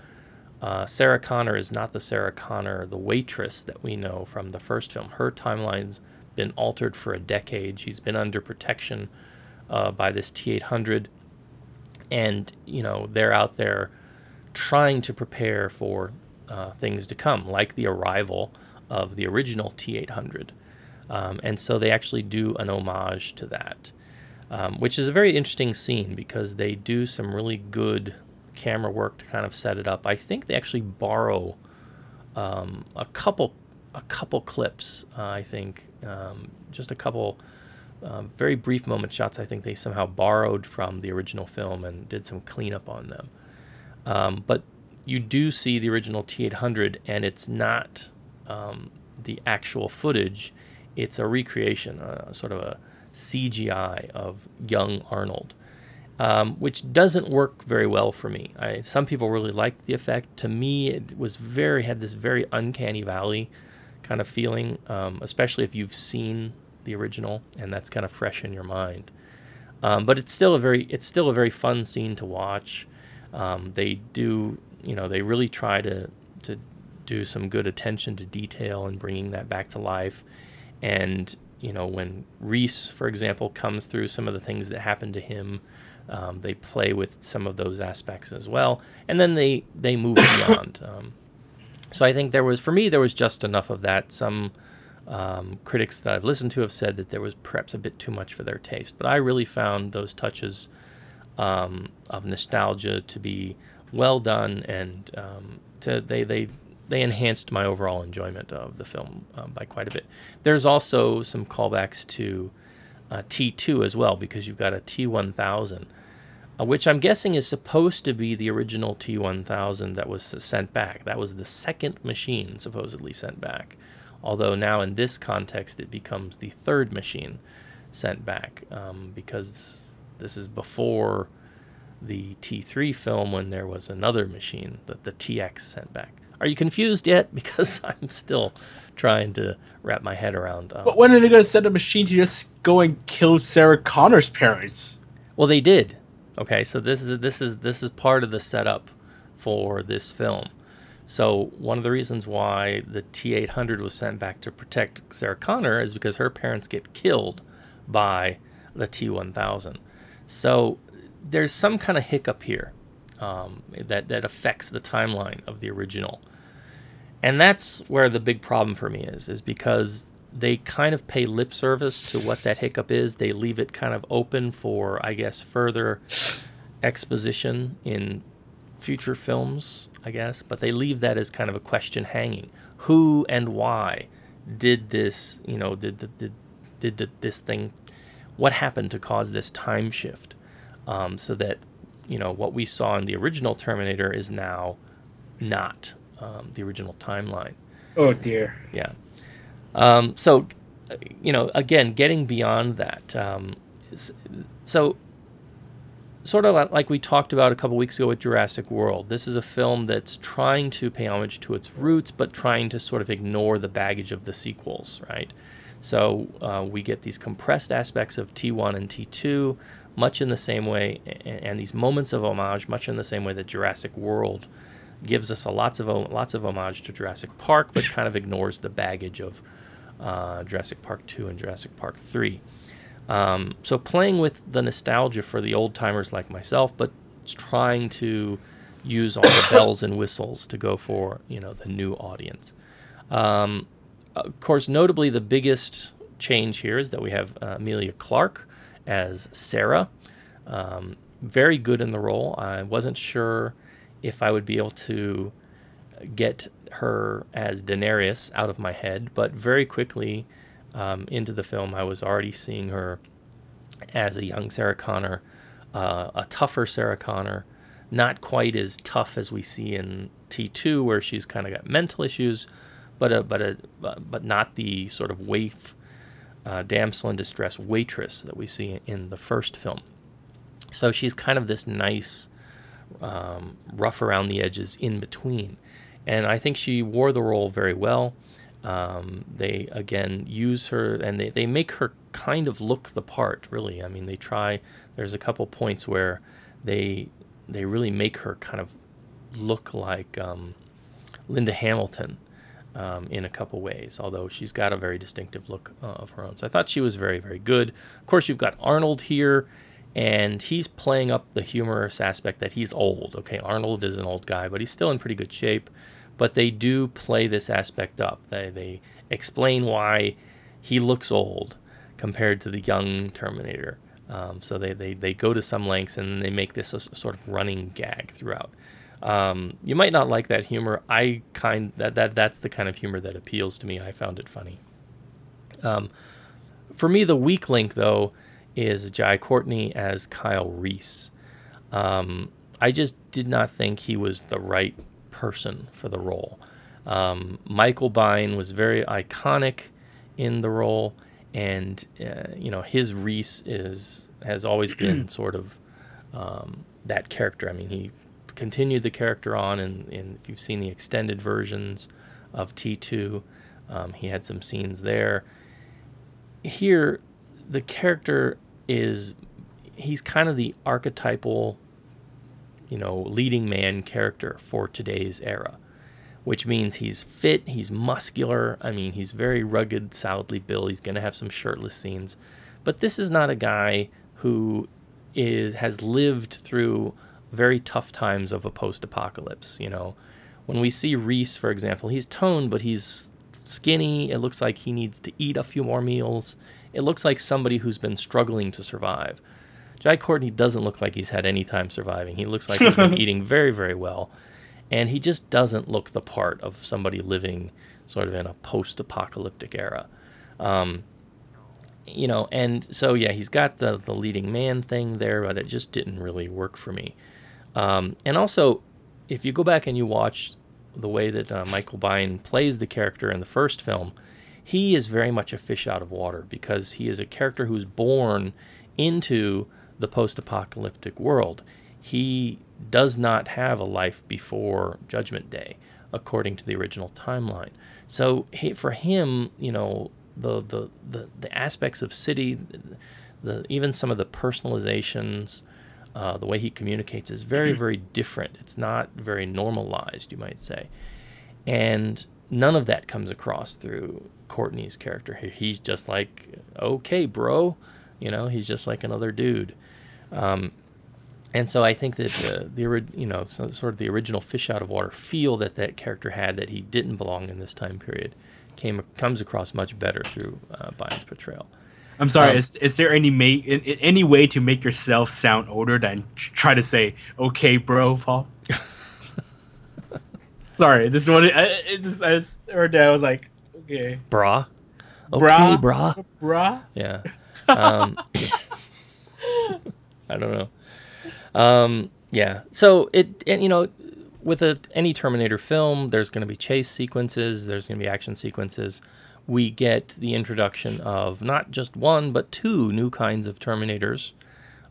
uh, Sarah Connor is not the Sarah Connor, the waitress that we know from the first film. Her timeline's been altered for a decade. She's been under protection uh, by this T800, and you know they're out there trying to prepare for uh, things to come, like the arrival of the original T800. Um, and so they actually do an homage to that, um, which is a very interesting scene because they do some really good camera work to kind of set it up. I think they actually borrow um, a couple a couple clips. Uh, I think um, just a couple um, very brief moment shots. I think they somehow borrowed from the original film and did some cleanup on them. Um, but you do see the original T800, and it's not um, the actual footage. It's a recreation, a, sort of a CGI of young Arnold, um, which doesn't work very well for me. I, some people really liked the effect. To me, it was very had this very uncanny valley kind of feeling, um, especially if you've seen the original and that's kind of fresh in your mind. Um, but it's still a very it's still a very fun scene to watch. Um, they do you know they really try to to do some good attention to detail and bringing that back to life. And you know when Reese, for example, comes through some of the things that happened to him, um, they play with some of those aspects as well. And then they they move beyond. Um, so I think there was for me there was just enough of that. Some um, critics that I've listened to have said that there was perhaps a bit too much for their taste, but I really found those touches um, of nostalgia to be well done, and um, to they they they enhanced my overall enjoyment of the film um, by quite a bit. There's also some callbacks to uh, T2 as well because you've got a T1000, uh, which I'm guessing is supposed to be the original T1000 that was sent back. That was the second machine supposedly sent back. Although now in this context, it becomes the third machine sent back um, because this is before the T3 film when there was another machine that the TX sent back. Are you confused yet? Because I'm still trying to wrap my head around. Um, But when are they going to send a machine to just go and kill Sarah Connor's parents? well, they did. Okay, so this is this is this is part of the setup for this film. So one of the reasons why the T800 was sent back to protect Sarah Connor is because her parents get killed by the T1000. So there's some kind of hiccup here um, that that affects the timeline of the original, and that's where the big problem for me is, is because they kind of pay lip service to what that hiccup is. They leave it kind of open for, I guess, further exposition in future films, I guess, but they leave that as kind of a question hanging. Who and why did this, you know, did the, did, did the, this thing, what happened to cause this time shift? Um, so that, you know, what we saw in the original Terminator is now not um, the original timeline. Oh dear. Yeah. Um, so, you know, again, getting beyond that. Um, so, sort of like we talked about a couple weeks ago with Jurassic World, this is a film that's trying to pay homage to its roots, but trying to sort of ignore the baggage of the sequels, right? So uh, we get these compressed aspects of T1 and T2, much in the same way, and, and these moments of homage, much in the same way that Jurassic World gives us a lots of lots of homage to Jurassic Park, but kind of ignores the baggage of uh, Jurassic Park 2 and Jurassic Park 3. Um, so playing with the nostalgia for the old timers like myself, but trying to use all the bells and whistles to go for you know the new audience. Um, of course, notably the biggest change here is that we have uh, Emilia Clarke as Sarah. Um, very good in the role. I wasn't sure if I would be able to get her as Daenerys out of my head, but very quickly um, into the film, I was already seeing her as a young Sarah Connor, uh, a tougher Sarah Connor, not quite as tough as we see in T2, where she's kind of got mental issues, but a, but a, but not the sort of waif, uh, damsel in distress waitress that we see in the first film. So she's kind of this nice, um, rough around the edges in between. And I think she wore the role very well. Um, they again use her and they, they make her kind of look the part, really. I mean, they try, there's a couple points where they they really make her kind of look like um, Linda Hamilton um, in a couple ways, although she's got a very distinctive look uh, of her own. So I thought she was very, very good. Of course, you've got Arnold here, and he's playing up the humorous aspect that he's old. Okay, Arnold is an old guy, but he's still in pretty good shape. But they do play this aspect up. They, they explain why he looks old compared to the young Terminator. Um, so they, they, they go to some lengths and they make this a s- sort of running gag throughout. Um, you might not like that humor. I kind that, that that's the kind of humor that appeals to me. I found it funny. Um, for me, the weak link though is Jai Courtney as Kyle Reese. Um, I just did not think he was the right person for the role. Um, Michael Biehn was very iconic in the role, and uh, you know his Reese is has always been sort of um, that character. I mean, he continued the character on, and, and if you've seen the extended versions of T2, um, he had some scenes there. Here, the character is he's kind of the archetypal, you know, leading man character for today's era, which means he's fit, he's muscular. I mean, he's very rugged, solidly built. He's going to have some shirtless scenes, but this is not a guy who is has lived through very tough times of a post-apocalypse. You know, when we see Reese, for example, he's toned, but he's skinny. It looks like he needs to eat a few more meals. It looks like somebody who's been struggling to survive. Jai Courtney doesn't look like he's had any time surviving. He looks like he's been eating very, very well. And he just doesn't look the part of somebody living sort of in a post apocalyptic era. Um, you know, and so yeah, he's got the the leading man thing there, but it just didn't really work for me. Um, and also, if you go back and you watch the way that uh, Michael Biehn plays the character in the first film, he is very much a fish out of water because he is a character who's born into the post-apocalyptic world. He does not have a life before Judgment Day, according to the original timeline. So he, for him, you know, the, the, the, the aspects of city, the, even some of the personalizations, uh, the way he communicates is very, very different. It's not very normalized, you might say. And none of that comes across through Courtney's character here. He's just like, okay, bro. You know, he's just like another dude. Um, and so I think that uh, the you know sort of the original fish out of water feel that that character had that he didn't belong in this time period came comes across much better through uh, portrayal. I'm sorry. Um, is, is there any make any way to make yourself sound older than try to say "Okay, bro," Paul? sorry, this one. I, it just I just heard that. I was like, okay, Bra, okay, Brah. bra, brah. yeah. Um, I don't know. Um, yeah. So it, and, you know, with a, any Terminator film, there's going to be chase sequences. There's going to be action sequences. We get the introduction of not just one but two new kinds of Terminators.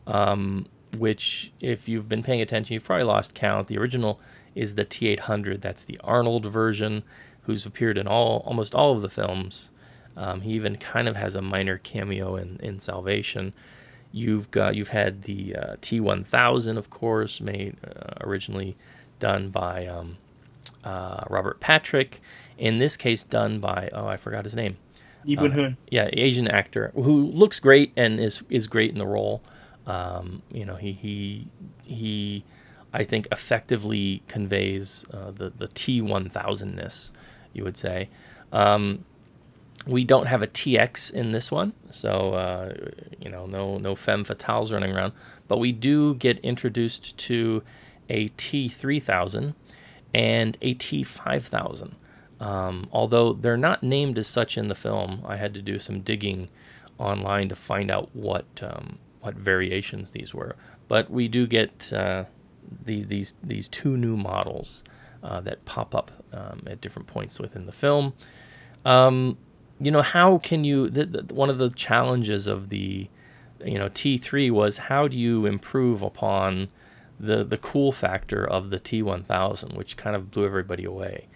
Um, which, if you've been paying attention, you've probably lost count. The original is the T800. That's the Arnold version, who's appeared in all almost all of the films. Um, he even kind of has a minor cameo in, in Salvation. You've got you've had the uh, T1000, of course, made uh, originally done by um, uh, Robert Patrick. In this case, done by oh I forgot his name. Boon Hoon. Yeah, Asian actor who looks great and is is great in the role. Um, you know, he he he, I think effectively conveys uh, the the T one thousandness, you would say. Um, we don't have a TX in this one, so uh, you know, no no femme fatales running around. But we do get introduced to a T3000 and a T5000. Um, although they're not named as such in the film, I had to do some digging online to find out what um, what variations these were. But we do get uh, the, these these two new models uh, that pop up um, at different points within the film. Um, you know, how can you? The, the, one of the challenges of the you know T3 was how do you improve upon the the cool factor of the T1000, which kind of blew everybody away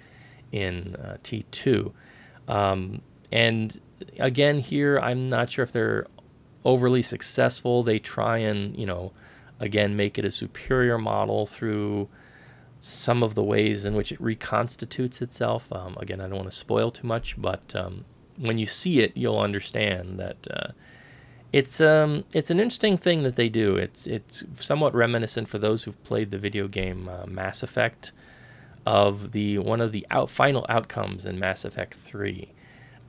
in uh, T2. Um, and again, here I'm not sure if they're overly successful. They try and you know, again, make it a superior model through some of the ways in which it reconstitutes itself. Um, again, I don't want to spoil too much, but um, when you see it, you'll understand that uh, it's um, it's an interesting thing that they do. It's it's somewhat reminiscent for those who've played the video game uh, Mass Effect of the one of the out, final outcomes in Mass Effect Three.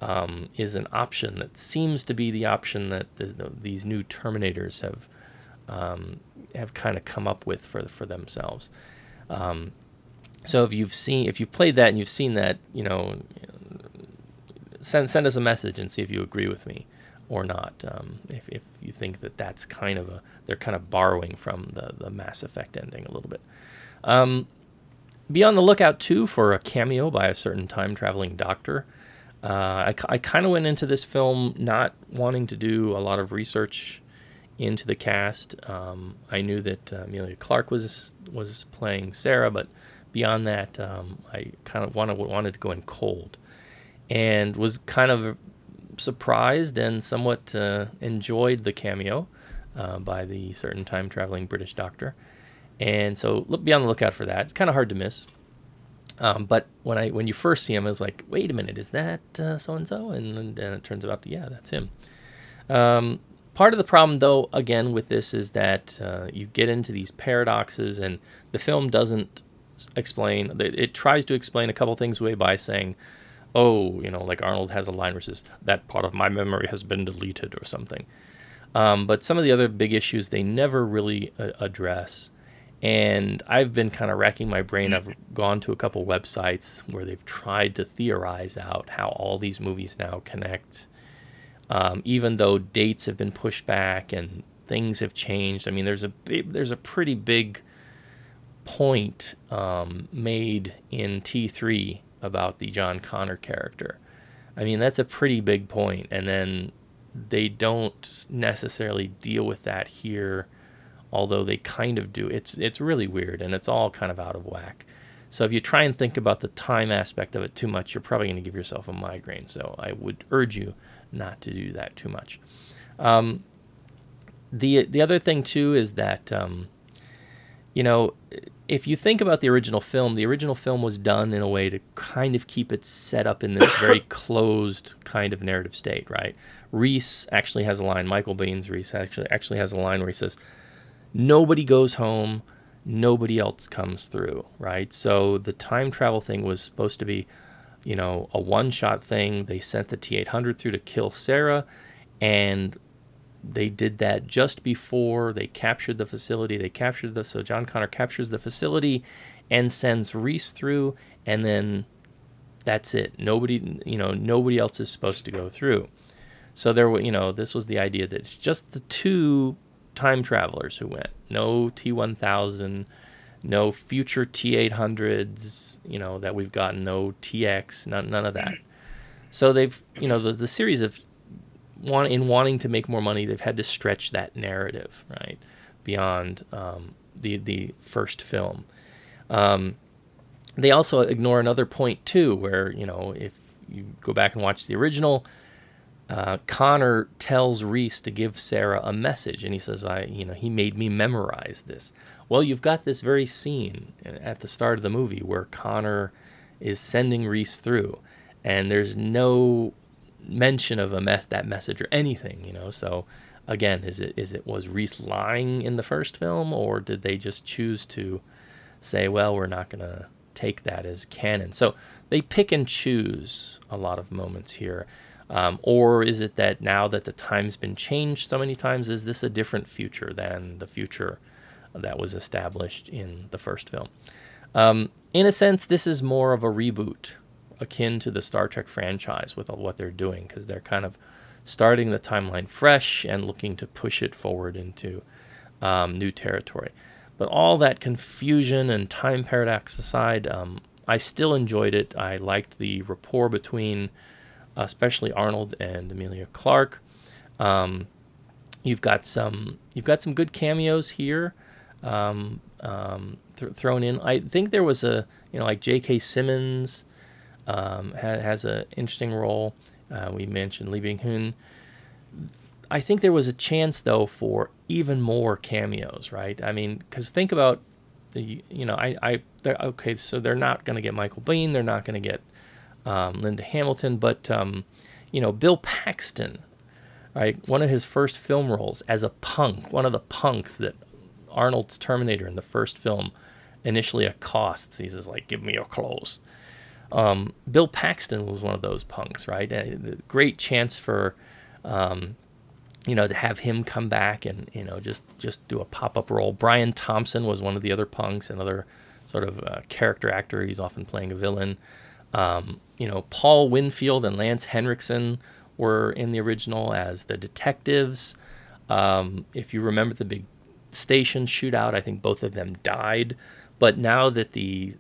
Um, is an option that seems to be the option that the, the, these new Terminators have um, have kind of come up with for for themselves. Um, so if you've seen, if you've played that and you've seen that, you know, send send us a message and see if you agree with me or not. Um, if if you think that that's kind of a, they're kind of borrowing from the the Mass Effect ending a little bit. Um, be on the lookout too for a cameo by a certain time traveling doctor. Uh, I, I kind of went into this film not wanting to do a lot of research into the cast. Um, I knew that uh, Emilia Clarke was was playing Sarah, but beyond that, um, I kind of wanted wanted to go in cold, and was kind of surprised and somewhat uh, enjoyed the cameo uh, by the certain time traveling British doctor, and so look be on the lookout for that. It's kind of hard to miss. Um, but when I when you first see him, I was like, wait a minute, is that so and so? And then it turns out, yeah, that's him. Um, part of the problem, though, again with this is that uh, you get into these paradoxes, and the film doesn't explain. It tries to explain a couple things away by saying, "Oh, you know, like Arnold has a line which is that part of my memory has been deleted" or something. Um, but some of the other big issues they never really uh, address. And I've been kind of racking my brain. I've gone to a couple websites where they've tried to theorize out how all these movies now connect. um, even though dates have been pushed back and things have changed. I mean, there's a there's a pretty big point um, made in T3 about the John Connor character. I mean, that's a pretty big point, and then they don't necessarily deal with that here, although they kind of do. It's it's really weird, and it's all kind of out of whack. So if you try and think about the time aspect of it too much, you're probably going to give yourself a migraine. So I would urge you not to do that too much. Um, the the other thing too is that um, you know if you think about the original film, the original film was done in a way to kind of keep it set up in this very closed kind of narrative state, right? Reese actually has a line. Michael Biehn's Reese actually actually has a line where he says, "Nobody goes home, nobody else comes through." Right. So the time travel thing was supposed to be, you know, a one-shot thing. They sent the T800 through to kill Sarah, and they did that just before they captured the facility. They captured the so John Connor captures the facility and sends Reese through, and then that's it. Nobody, you know, nobody else is supposed to go through. So there, were, you know, this was the idea that it's just the two time travelers who went. No T1000, no future T800s, you know, that we've gotten. No TX, none, none of that. So they've, you know, the, the series of want in wanting to make more money, they've had to stretch that narrative right beyond um, the the first film. Um, they also ignore another point too, where you know if you go back and watch the original, uh, Connor tells Reese to give Sarah a message, and he says, "I, you know, he made me memorize this." Well, you've got this very scene at the start of the movie where Connor is sending Reese through, and there's no mention of a mess that message or anything, you know. So again, is it is it was Reese lying in the first film, or did they just choose to say, well, we're not to take that as canon? So they pick and choose a lot of moments here. Um, or is it that now that the time's been changed so many times, is this a different future than the future that was established in the first film? Um, in a sense, this is more of a reboot akin to the Star Trek franchise with what they're doing because they're kind of starting the timeline fresh and looking to push it forward into um, new territory. But all that confusion and time paradox aside, um, I still enjoyed it. I liked the rapport between, especially Arnold and Emilia Clarke. Um, you've got some you've got some good cameos here um, um, th- thrown in. I think there was a you know like J.K. Simmons um, ha- has an interesting role. Uh, we mentioned Lee Byung Hun. I think there was a chance though for even more cameos, right? I mean, because think about the you know I I okay, so they're not going to get Michael Biehn, they're not going to get um, Linda Hamilton, but um, you know Bill Paxton, right? One of his first film roles as a punk, one of the punks that Arnold's Terminator in the first film initially accosts. He says like, "Give me your clothes." Um, Bill Paxton was one of those punks, right? A great chance for, um, you know, to have him come back and you know just just do a pop up role. Brian Thompson was one of the other punks, another sort of uh, character actor. He's often playing a villain. Um, you know, Paul Winfield and Lance Henriksen were in the original as the detectives. Um, if you remember the big station shootout, I think both of them died. But now that the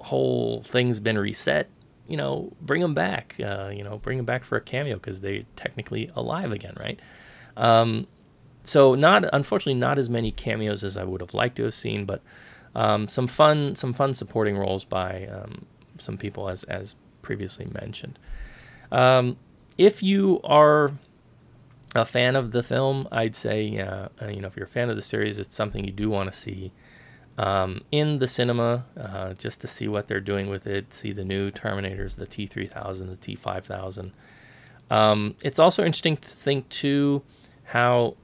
whole thing's been reset, you know, bring them back. Uh, you know, bring them back for a cameo because they're technically alive again, right? Um, so not unfortunately not as many cameos as I would have liked to have seen, but um, some fun some fun supporting roles by um, some people as as previously mentioned. Um, if you are a fan of the film, I'd say uh, you know if you're a fan of the series, it's something you do want to see um, in the cinema uh, just to see what they're doing with it, see the new Terminators, the T3000, the T5000. Um, it's also interesting to think too how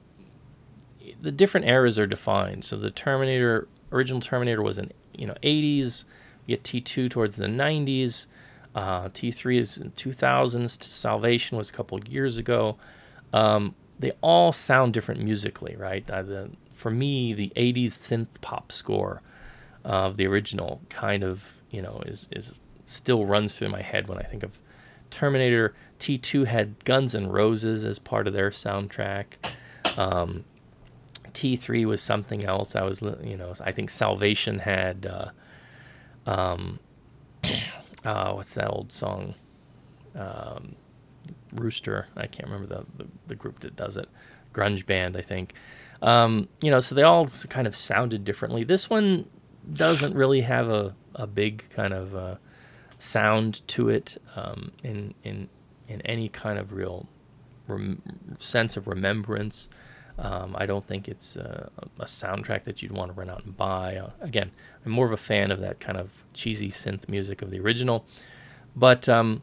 the different eras are defined. So the Terminator, original Terminator was in you know 80s. You get T2 towards the 90s. Uh, T3 is in 2000s. Salvation was a couple years ago. Um, they all sound different musically, right? Uh, the for me, the 80s synth pop score of the original kind of, you know, is, is still runs through my head when I think of Terminator T2 had Guns N' Roses as part of their soundtrack. Um, T3 was something else. I was, you know, I think Salvation had, uh, um, uh, what's that old song? Um, Rooster. I can't remember the, the, the group that does it. Grunge band, I think. Um, you know, so they all kind of sounded differently. This one doesn't really have a, a big kind of uh, sound to it um, in in in any kind of real rem- sense of remembrance. Um, I don't think it's uh, a soundtrack that you'd want to run out and buy. Uh, again, I'm more of a fan of that kind of cheesy synth music of the original. But um,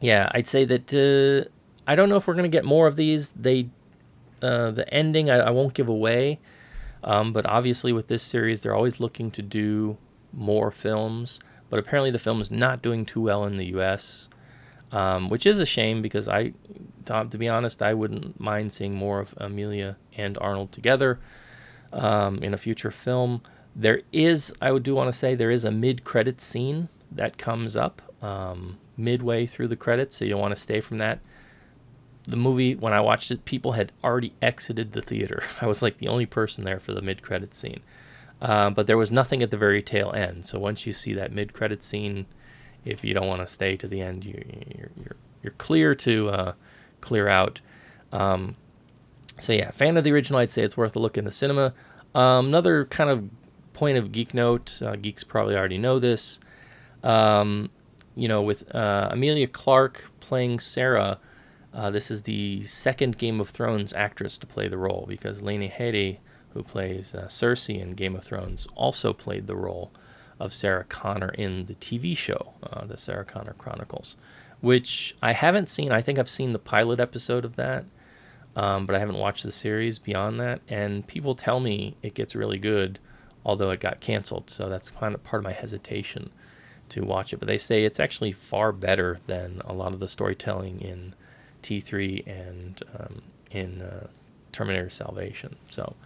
yeah, I'd say that uh, I don't know if we're going to get more of these. They uh, the ending I, I won't give away, um, but obviously with this series they're always looking to do more films. But apparently the film is not doing too well in the U.S um, which is a shame because I, to, be honest, I wouldn't mind seeing more of Emilia and Arnold together um, in a future film. There is, I would do want to say, there is a mid-credit scene that comes up um, midway through the credits, so you'll want to stay from that. The movie, when I watched it, people had already exited the theater. I was like the only person there for the mid-credit scene, uh, but there was nothing at the very tail end. So once you see that mid-credit scene if you don't want to stay to the end, you, you're, you're, you're clear to uh, clear out. Um, so yeah, fan of the original, I'd say it's worth a look in the cinema. Um, another kind of point of geek note, uh, geeks probably already know this. Um, you know, with uh, Emilia Clarke playing Sarah, uh, this is the second Game of Thrones actress to play the role because Lena Headey, who plays uh, Cersei in Game of Thrones, also played the role of Sarah Connor in the TV show, uh, the Sarah Connor Chronicles, which I haven't seen. I think I've seen the pilot episode of that, um, but I haven't watched the series beyond that. And people tell me it gets really good, although it got canceled. So that's kind of part of my hesitation to watch it. But they say it's actually far better than a lot of the storytelling in T3 and um, in uh, Terminator Salvation. So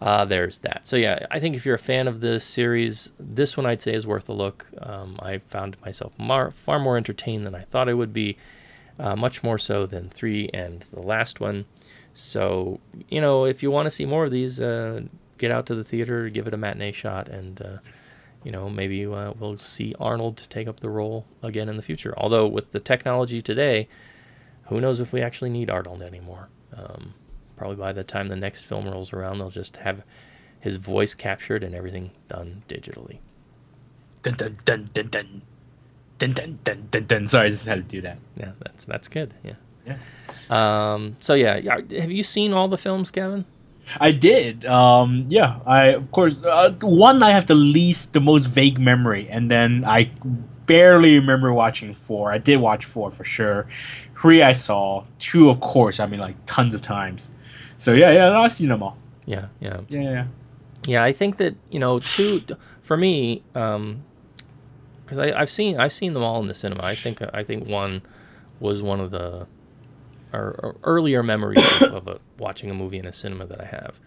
uh, there's that. So yeah, I think if you're a fan of this series, this one I'd say is worth a look. Um, I found myself mar- far more entertained than I thought I would be, uh, much more so than three and the last one. So you know, if you want to see more of these, uh, get out to the theater, give it a matinee shot, and uh, you know maybe uh, we'll see Arnold take up the role again in the future. Although with the technology today, who knows if we actually need Arnold anymore? Um, probably by the time the next film rolls around, they'll just have his voice captured and everything done digitally. Dun dun dun dun dun. Dun dun dun dun dun. Sorry, I just had to do that. Yeah, that's that's good. Yeah. Yeah. Um. So yeah. Have you seen all the films, Kevin? I did. Um, yeah, I of course uh, one I have the least, the most vague memory, and then I barely remember watching four. I did watch four for sure. Three I saw. Two, of course. I mean, like tons of times. So yeah, yeah, I've seen them all. Yeah, yeah, Yeah, yeah. yeah. I think that you know, two for me, um, because I've seen I've seen them all in the cinema. I think I think one was one of the or, or earlier memories of, of a, watching a movie in a cinema that I have.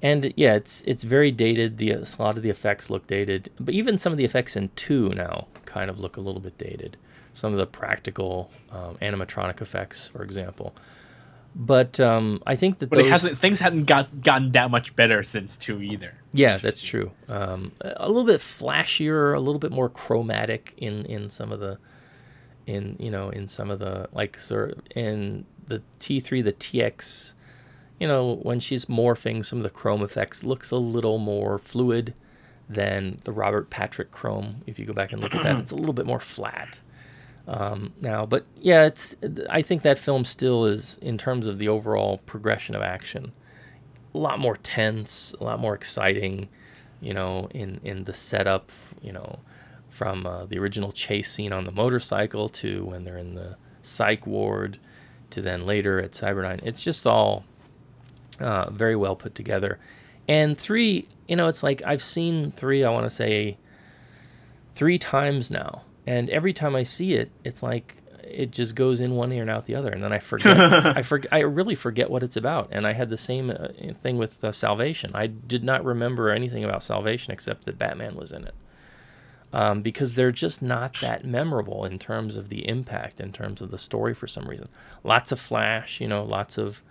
And yeah, it's it's very dated. The a lot of the effects look dated, but even some of the effects in two now kind of look a little bit dated. Some of the practical um, animatronic effects, for example. But um, I think that But those, it hasn't. Things hadn't got gotten that much better since two either. yeah, that's true. Um, a little bit flashier, a little bit more chromatic in in some of the in you know in some of the like sort in the T3, the TX. You know, when she's morphing, some of the chrome effects looks a little more fluid than the Robert Patrick chrome. If you go back and look at that, it's a little bit more flat um, now. But yeah, it's. I think that film still is, in terms of the overall progression of action, a lot more tense, a lot more exciting. You know, in in the setup. You know, from uh, the original chase scene on the motorcycle to when they're in the psych ward, to then later at Cyberdyne. It's just all uh, very well put together. And three, you know, it's like I've seen three. I want to say three times now, and every time I see it, it's like it just goes in one ear and out the other, and then I forget. I forget. I really forget what it's about. And I had the same uh, thing with uh, Salvation. I did not remember anything about Salvation except that Batman was in it. um, because they're just not that memorable in terms of the impact, in terms of the story for some reason. Lots of flash, you know, lots of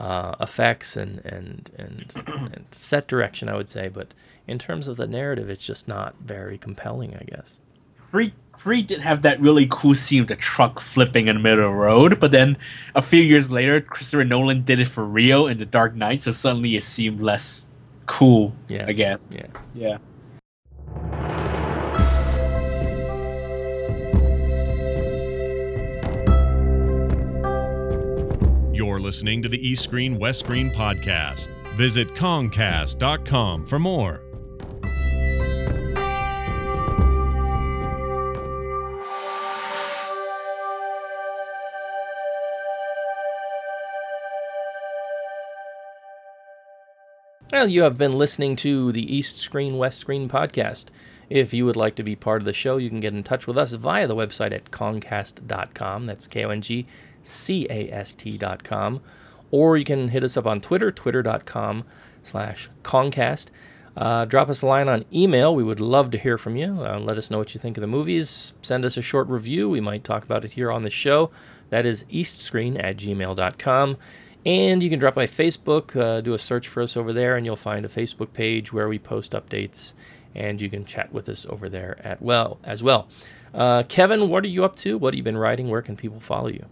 uh, effects and and, and and set direction, I would say, but in terms of the narrative, it's just not very compelling, I guess. Three Three did have that really cool scene of the truck flipping in the middle of the road, but then a few years later, Christopher Nolan did it for real in The Dark Knight, so suddenly it seemed less cool. Yeah, I guess. Yeah. Yeah. You're listening to the East Screen West Screen podcast. Visit Kongcast.com for more. Well, you have been listening to the East Screen West Screen podcast. If you would like to be part of the show, you can get in touch with us via the website at Kongcast.com. That's K O N G C A S T.com. Or you can hit us up on Twitter, twitter.com slash Kongcast. Uh, drop us a line on email. We would love to hear from you. Uh, let us know what you think of the movies. Send us a short review. We might talk about it here on the show. That is eastscreen at gmail.com. And you can drop by Facebook, uh, do a search for us over there, and you'll find a Facebook page where we post updates, and you can chat with us over there at well as well. Uh, Kevin, what are you up to? What have you been writing? Where can people follow you?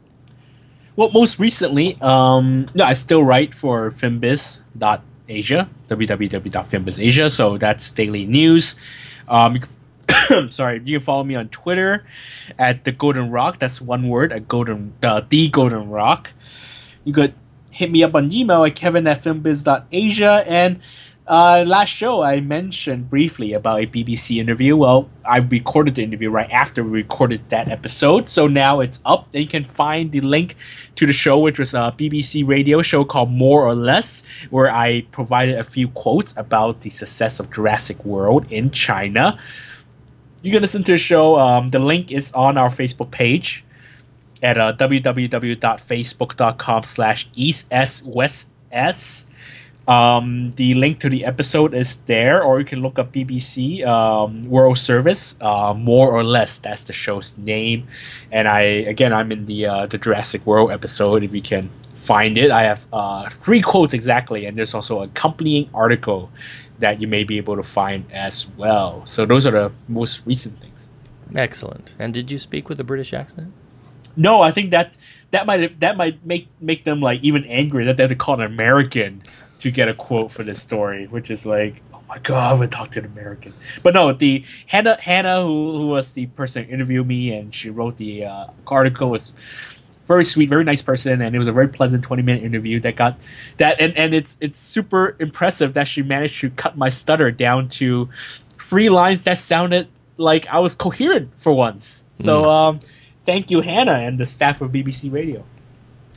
Well, most recently, um, no, I still write for Filmbiz.asia, www.filmbizasia. So that's daily news. Um, can, sorry, you can follow me on Twitter at the Golden Rock. That's one word, at Golden, uh, the Golden Rock. You could hit me up on email at kevin at filmbiz.asia. And uh, last show, I mentioned briefly about a BBC interview. Well, I recorded the interview right after we recorded that episode, so now it's up. And you can find the link to the show, which was a BBC radio show called More or Less, where I provided a few quotes about the success of Jurassic World in China. You can listen to the show. Um, the link is on our Facebook page at uh, www.facebook.com slash east-west-s. Um, the link to the episode is there, or you can look up BBC um, World Service. Uh, more or less, that's the show's name. And I again, I'm in the uh, the Jurassic World episode. If you can find it, I have uh, three quotes exactly, and there's also an accompanying article that you may be able to find as well. So those are the most recent things. Excellent. And did you speak with a British accent? No, I think that that might that might make make them like even angry that they have to call an American to get a quote for this story, which is like, oh my god, I'm gonna talk to an American. But no, the Hannah Hannah who, who was the person who interviewed me and she wrote the uh, article was very sweet, very nice person, and it was a very pleasant 20 minute interview that got that and, and it's it's super impressive that she managed to cut my stutter down to three lines that sounded like I was coherent for once. So Mm. um thank you, Hannah, and the staff of BBC Radio.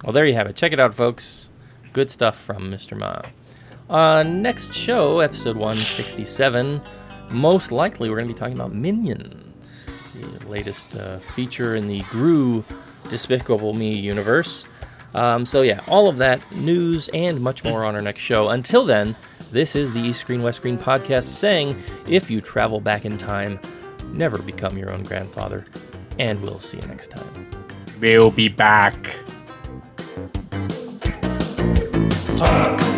Well, there you have it. Check it out, folks. Good stuff from Mr. Ma. Uh, next show, episode 167. Most likely, we're going to be talking about Minions, the latest uh, feature in the Gru Despicable Me universe. Um, so, yeah, all of that news and much more on our next show. Until then, this is the East Screen West Screen podcast saying if you travel back in time, never become your own grandfather. And we'll see you next time. We'll be back. Time